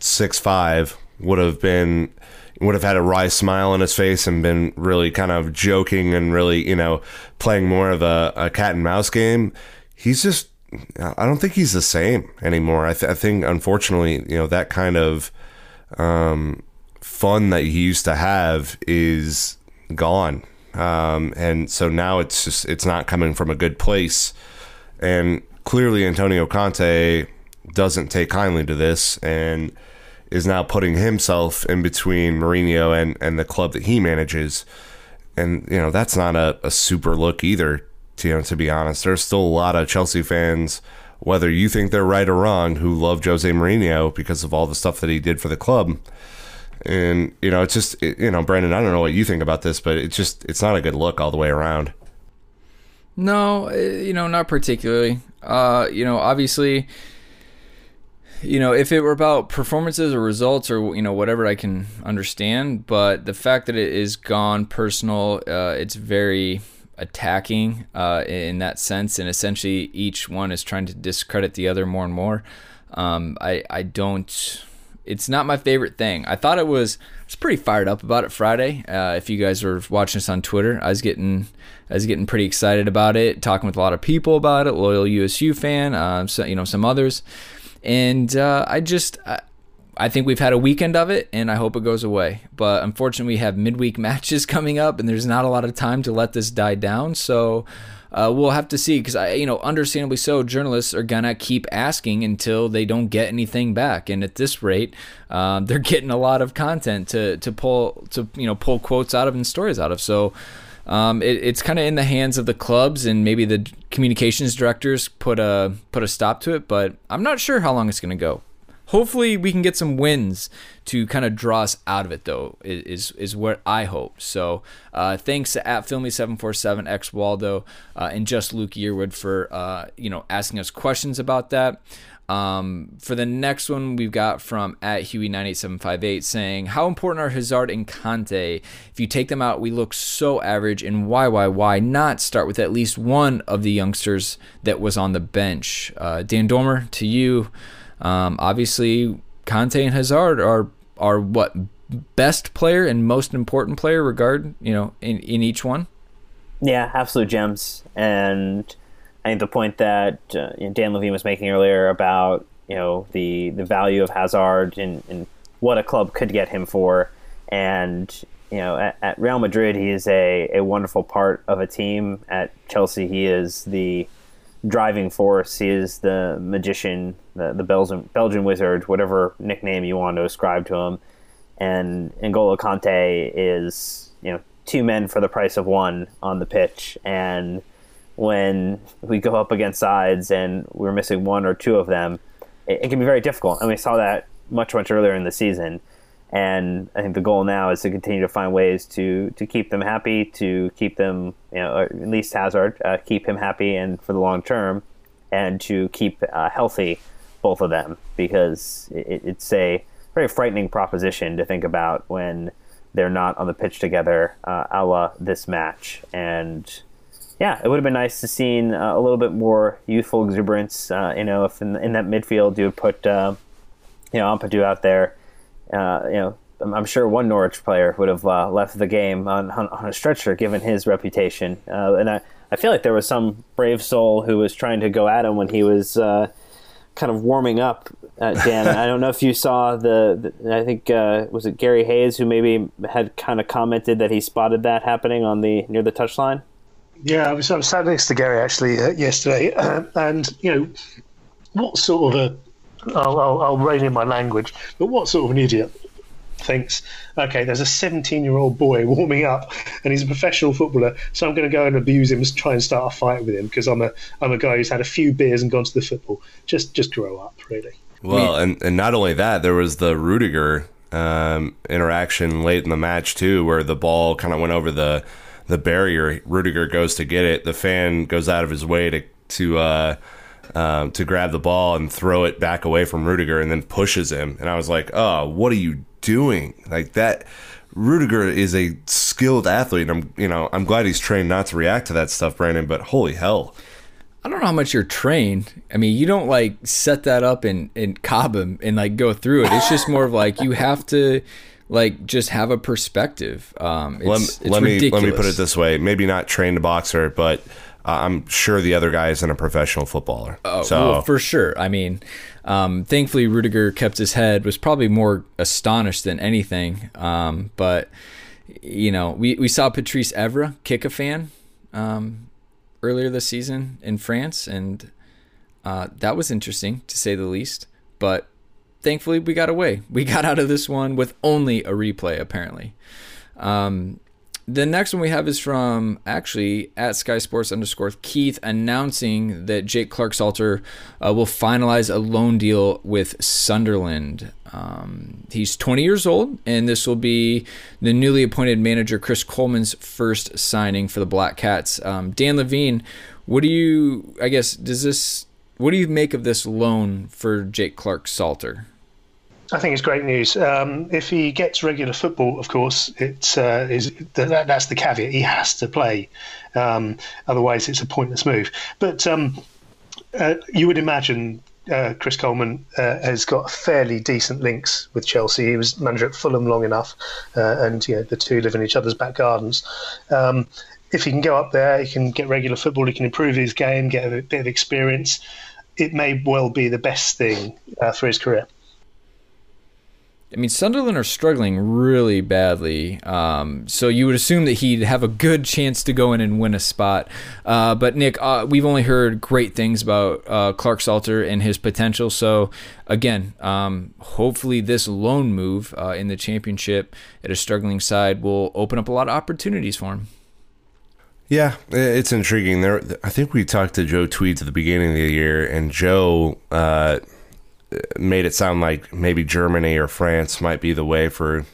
6 5 would have been would have had a wry smile on his face and been really kind of joking and really, you know, playing more of a, a cat and mouse game. He's just, I don't think he's the same anymore. I, th- I think, unfortunately, you know, that kind of um, fun that he used to have is gone. Um, and so now it's just, it's not coming from a good place. And clearly Antonio Conte doesn't take kindly to this and is now putting himself in between Mourinho and, and the club that he manages. And, you know, that's not a, a super look either, you know, to be honest. There's still a lot of Chelsea fans, whether you think they're right or wrong, who love Jose Mourinho because of all the stuff that he did for the club. And, you know, it's just, you know, Brandon, I don't know what you think about this, but it's just, it's not a good look all the way around. No, eh, you know, not particularly. Uh, you know, obviously, you know, if it were about performances or results or you know whatever, I can understand. But the fact that it is gone personal, uh, it's very attacking uh, in that sense, and essentially each one is trying to discredit the other more and more. Um, I I don't. It's not my favorite thing. I thought it was. I was pretty fired up about it Friday. Uh, if you guys were watching us on Twitter, I was getting I was getting pretty excited about it, talking with a lot of people about it, loyal USU fan, um, so, you know, some others, and uh, I just. I, I think we've had a weekend of it, and I hope it goes away. But unfortunately, we have midweek matches coming up, and there's not a lot of time to let this die down. So uh, we'll have to see because I, you know, understandably so, journalists are gonna keep asking until they don't get anything back, and at this rate, um, they're getting a lot of content to to pull to you know pull quotes out of and stories out of. So. Um, it, it's kind of in the hands of the clubs and maybe the communications directors put a put a stop to it, but I'm not sure how long it's going to go. Hopefully, we can get some wins to kind of draw us out of it, though. Is is what I hope. So, uh, thanks to at Filmy seven four seven X Waldo uh, and just Luke Yearwood for uh, you know asking us questions about that. Um, for the next one, we've got from at Huey98758 saying, How important are Hazard and Kanté? If you take them out, we look so average, and why, why, why not start with at least one of the youngsters that was on the bench? Uh, Dan Dormer, to you. Um, obviously, Kanté and Hazard are are what best player and most important player regard you know in, in each one. Yeah, absolute gems, and I think the point that uh, Dan Levine was making earlier about you know the the value of Hazard and, and what a club could get him for, and you know at, at Real Madrid he is a, a wonderful part of a team. At Chelsea he is the driving force. He is the magician, the, the Belgian, Belgian wizard, whatever nickname you want to ascribe to him. And N'Golo Kanté is, you know, two men for the price of one on the pitch. And when we go up against sides and we're missing one or two of them, it, it can be very difficult. And we saw that much, much earlier in the season. And I think the goal now is to continue to find ways to to keep them happy, to keep them, you know, at least Hazard, uh, keep him happy and for the long term, and to keep uh, healthy both of them because it, it's a very frightening proposition to think about when they're not on the pitch together, uh, a la this match. And yeah, it would have been nice to see uh, a little bit more youthful exuberance. Uh, you know, if in, in, that midfield you would put, uh, you know, Ampadu out there uh, you know, I'm sure one Norwich player would have uh, left the game on, on, on, a stretcher given his reputation. Uh, and I, I feel like there was some brave soul who was trying to go at him when he was uh, kind of warming up. Uh, Dan, I don't know if you saw the. the I think uh, was it Gary Hayes who maybe had kind of commented that he spotted that happening on the near the touchline. Yeah, I was, I was sat next to Gary actually yesterday, and you know, what sort of a I'll, I'll, I'll rein in my language, but what sort of an idiot thinks, okay, there's a 17 year old boy warming up and he's a professional footballer, so I'm going to go and abuse him and try and start a fight with him because I'm a, I'm a guy who's had a few beers and gone to the football. Just, just grow up, really. Well, and, and not only that, there was the Rudiger um, interaction late in the match, too, where the ball kind of went over the, the barrier. Rudiger goes to get it. The fan goes out of his way to, to, uh, um, to grab the ball and throw it back away from Rudiger and then pushes him. And I was like, oh, what are you doing? Like that. Rudiger is a skilled athlete. I'm, you know, I'm glad he's trained not to react to that stuff, Brandon. But holy hell, I don't know how much you're trained. I mean, you don't like set that up and and cob him and like go through it. It's just more of like you have to like just have a perspective. Um, it's, let, it's let me let me put it this way: maybe not trained a boxer, but I'm sure the other guy isn't a professional footballer. Oh, so well, for sure. I mean, um, thankfully Rudiger kept his head. Was probably more astonished than anything. Um, but you know, we we saw Patrice Evra kick a fan um, earlier this season in France, and uh, that was interesting to say the least. But thankfully, we got away. We got out of this one with only a replay, apparently. Um, the next one we have is from actually at Sky Sports underscore Keith announcing that Jake Clarke-Salter uh, will finalize a loan deal with Sunderland. Um, he's 20 years old, and this will be the newly appointed manager Chris Coleman's first signing for the Black Cats. Um, Dan Levine, what do you? I guess does this? What do you make of this loan for Jake Clarke-Salter? I think it's great news. Um, if he gets regular football, of course, it's uh, is that, that's the caveat. He has to play, um, otherwise it's a pointless move. But um, uh, you would imagine uh, Chris Coleman uh, has got fairly decent links with Chelsea. He was manager at Fulham long enough, uh, and you know the two live in each other's back gardens. Um, if he can go up there, he can get regular football. He can improve his game, get a bit of experience. It may well be the best thing uh, for his career. I mean, Sunderland are struggling really badly. Um, so you would assume that he'd have a good chance to go in and win a spot. Uh, but Nick, uh, we've only heard great things about uh, Clarke Salter and his potential. So again, um, hopefully this loan move uh, in the championship at a struggling side will open up a lot of opportunities for him. Yeah, it's intriguing. There, I think we talked to Joe Tweeds at the beginning of the year, and Joe uh, made it sound like maybe Germany or France might be the way for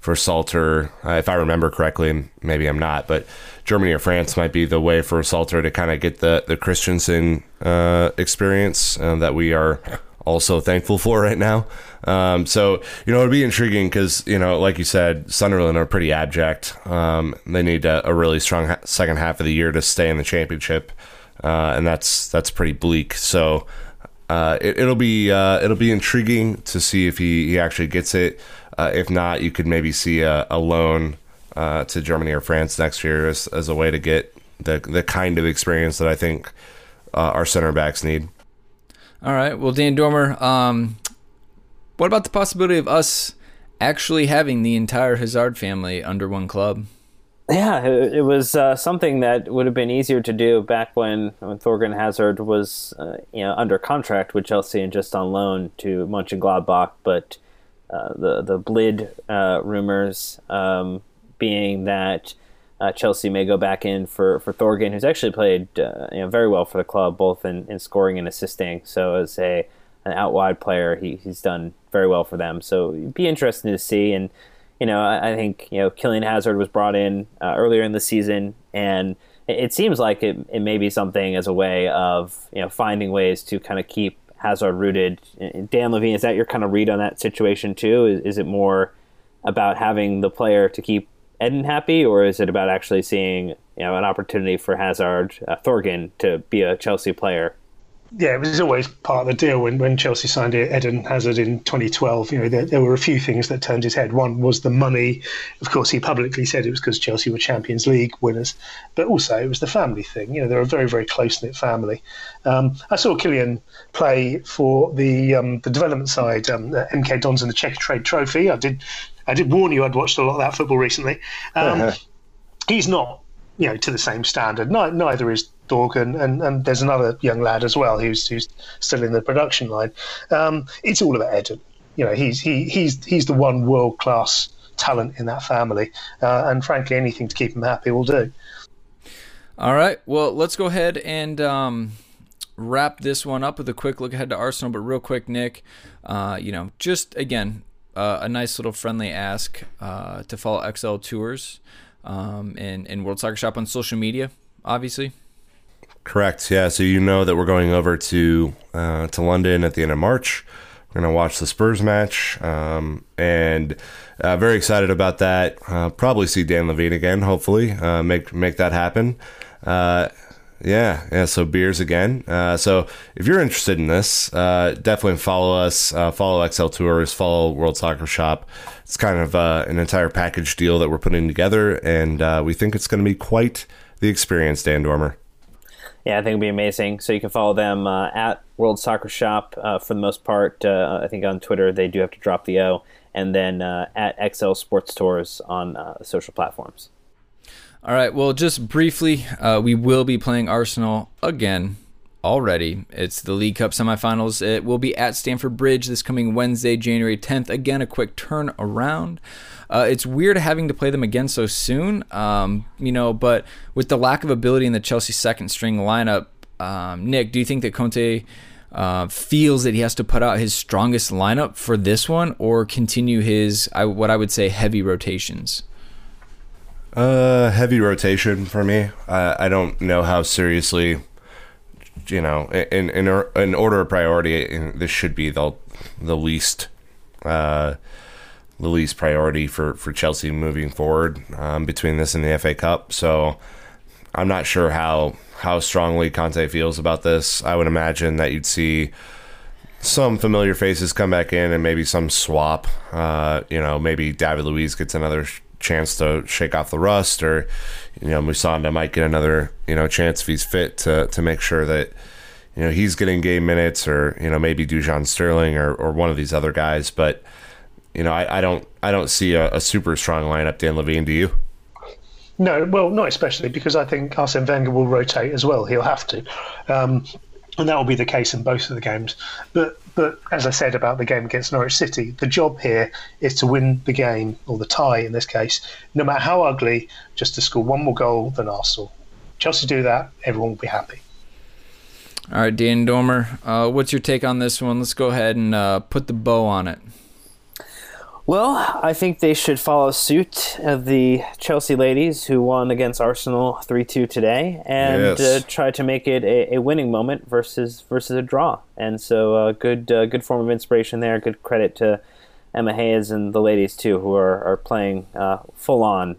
for Salter, uh, if I remember correctly. Maybe I'm not, but Germany or France might be the way for Salter to kind of get the the Christensen uh, experience uh, that we are also thankful for right now. Um, so you know it'd be intriguing because you know, like you said, Sunderland are pretty abject. Um, they need a, a really strong ha- second half of the year to stay in the championship, uh, and that's that's pretty bleak. So uh, it, will be uh, it'll be intriguing to see if he, he actually gets it. Uh, if not, you could maybe see a, a loan uh, to Germany or France next year as, as a way to get the the kind of experience that I think uh, our center backs need. All right. Well, Dan Dormer, um, what about the possibility of us actually having the entire Hazard family under one club? Yeah, it, it was uh, something that would have been easier to do back when, when Thorgan Hazard was uh, you know under contract with Chelsea and just on loan to Mönchengladbach. But uh, the the Blid uh, rumors um, being that uh, Chelsea may go back in for, for Thorgan, who's actually played uh, you know very well for the club, both in, in scoring and assisting. So as a an out wide player, he, he's done very well for them. So it'd be interesting to see and you know, I, I think you know Kylian Hazard was brought in uh, earlier in the season, and it, it, seems like it, it may be something as a way of you know finding ways to kind of keep Hazard rooted. Dan Levine, is that your kind of read on that situation too? Is, is it more about having the player to keep Eden happy, or is it about actually seeing you know an opportunity for Hazard, uh, Thorgan, to be a Chelsea player yeah, it was always part of the deal when, when Chelsea signed Eden Hazard in 2012. You know, there, there, were a few things that turned his head. One was the money. Of course, he publicly said it was because Chelsea were Champions League winners, but also it was the family thing. You know, they're a very, very close knit family. Um, I saw Kylian play for the um, the development side, um, MK Dons in the Checkatrade Trophy. I did I did warn you I'd watched a lot of that football recently. Uh-huh. He's not you know to the same standard. neither is Thorgan, and, and there's another young lad as well who's who's still in the production line. Um, it's all about Eden. You know, he's he he's he's the one world class talent in that family, uh, and frankly, anything to keep him happy will do. All right, well, let's go ahead and um, wrap this one up with a quick look ahead to Arsenal. But real quick, Nick, uh, you know, just again, uh, a nice little friendly ask uh, to follow XL Tours um, and, and World Soccer Shop on social media, obviously. Correct. Yeah. So you know that we're going over to uh, to London at the end of March. We're gonna watch the Spurs match, um, and uh, very excited about that. Uh, probably see Dan Levine again. Hopefully, uh, make make that happen. Uh, yeah, yeah. So beers again. Uh, so if you're interested in this, definitely follow us. follow XL Tours. Follow World Soccer Shop. It's kind of an entire package deal that we're putting together, and we think it's going to be quite the experience, Dan Dormer yeah, I think it'd be amazing. So you can follow them uh, at World Soccer Shop uh, for the most part. Uh, I think on Twitter they do have to drop the O, and then uh, at XL Sports Tours on uh, social platforms. All right. Well, just briefly, uh, we will be playing Arsenal again already. It's the League Cup semifinals. It will be at Stamford Bridge this coming Wednesday, January 10th. Again, a quick turn around. Uh, it's weird having to play them again so soon, um, you know, but with the lack of ability in the Chelsea second string lineup, um, Nick, do you think that Conte uh, feels that he has to put out his strongest lineup for this one or continue his, I, what I would say, heavy rotations? Uh, heavy rotation for me. I, I don't know how seriously, you know, in in in order of priority, this should be the the least uh, least priority for, for Chelsea moving forward um, between this and the FA Cup. So I'm not sure how how strongly Conte feels about this. I would imagine that you'd see some familiar faces come back in and maybe some swap. Uh, you know, maybe David Luiz gets another chance to shake off the rust, or you know, Musonda might get another you know chance if he's fit to to make sure that you know he's getting game minutes, or you know maybe Dujon Sterling or or one of these other guys, but you know, I, I don't I don't see a, a super strong lineup. Dan Levine, do you? No, well, not especially because I think Arsene Wenger will rotate as well. He'll have to, um, and that will be the case in both of the games. But but as I said about the game against Norwich City, the job here is to win the game or the tie in this case, no matter how ugly, just to score one more goal than Arsenal. Chelsea do that, everyone will be happy. All right, Dan Dormer, uh, what's your take on this one? Let's go ahead and uh, put the bow on it. Well, I think they should follow suit of the Chelsea ladies who won against Arsenal 3 2 today and Yes. uh, try to make it a, a winning moment versus versus a draw. And so, uh, good uh, good form of inspiration there. Good credit to Emma Hayes and the ladies, too, who are, are playing uh, full on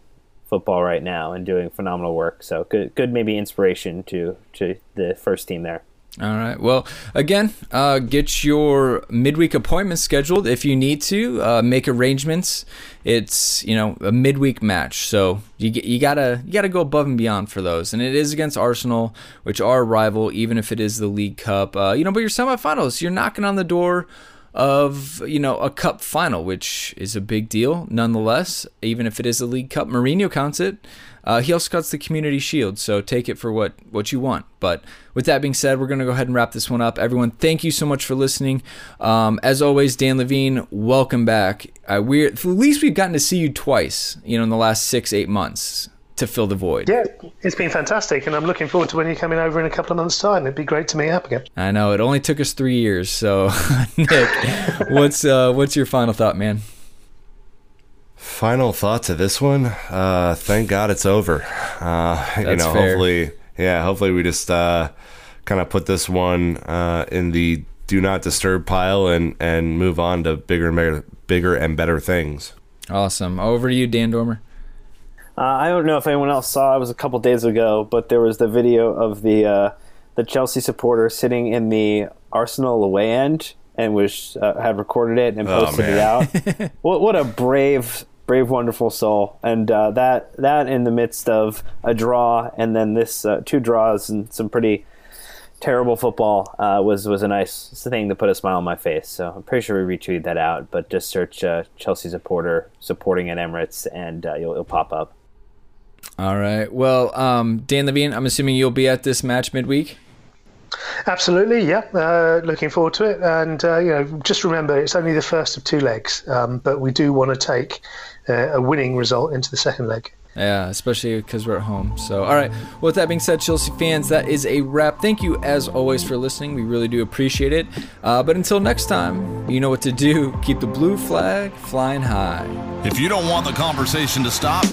football right now and doing phenomenal work. So, good, good maybe inspiration to, to the first team there. All right. Well, again, uh, get your midweek appointments scheduled if you need to. Uh, make arrangements. It's you know a midweek match, so you you gotta you gotta go above and beyond for those. And it is against Arsenal, which are a rival, even if it is the League Cup. Uh, you know, but your semifinals, you're knocking on the door of you know a cup final, which is a big deal nonetheless. Even if it is a League Cup, Mourinho counts it. Uh, he also cuts the Community Shield, so take it for what what you want. But with that being said, we're gonna go ahead and wrap this one up. Everyone, thank you so much for listening. Um, as always, Dan Levine, welcome back. Uh, we're at least we've gotten to see you twice, you know, in the last six eight months to fill the void. Yeah, it's been fantastic, and I'm looking forward to when you're coming over in a couple of months' time. It'd be great to meet up again. I know it only took us three years. So, Nick, what's uh, what's your final thought, man? Final thought to this one. Uh, thank God it's over. Uh, you know, fair. hopefully, yeah, hopefully we just uh, kind of put this one uh, in the do not disturb pile and and move on to bigger and better, bigger and better things. Awesome. Over to you, Dan Dormer. Uh, I don't know if anyone else saw. It was a couple days ago, but there was the video of the uh, the Chelsea supporter sitting in the Arsenal away end and was uh, had recorded it and Oh, posted it out. what what a brave, brave, wonderful soul! And uh, that that in the midst of a draw and then this uh, two draws and some pretty terrible football uh, was was a nice thing to put a smile on my face. So I'm pretty sure we retweeted that out. But just search uh, Chelsea supporter supporting at Emirates and uh, you'll, it'll pop up. All right. Well, um, Dan Levine, I'm assuming you'll be at this match midweek. Absolutely, yeah. Uh, looking forward to it, and uh, you know, just remember it's only the first of two legs, um, but we do want to take uh, a winning result into the second leg. Yeah, especially because we're at home. So, all right. Well, with that being said, Chelsea fans, that is a wrap. Thank you, as always, for listening. We really do appreciate it. Uh, but until next time, you know what to do. Keep the blue flag flying high. If you don't want the conversation to stop,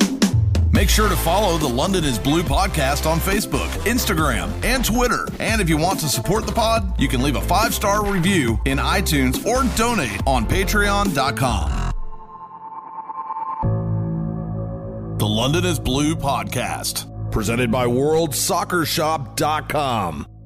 make sure to follow the London is Blue podcast on Facebook, Instagram, and Twitter. And if you want to support the pod, you can leave a five star review in iTunes or donate on patreon.com. The London is Blue podcast, presented by WorldSoccerShop.com.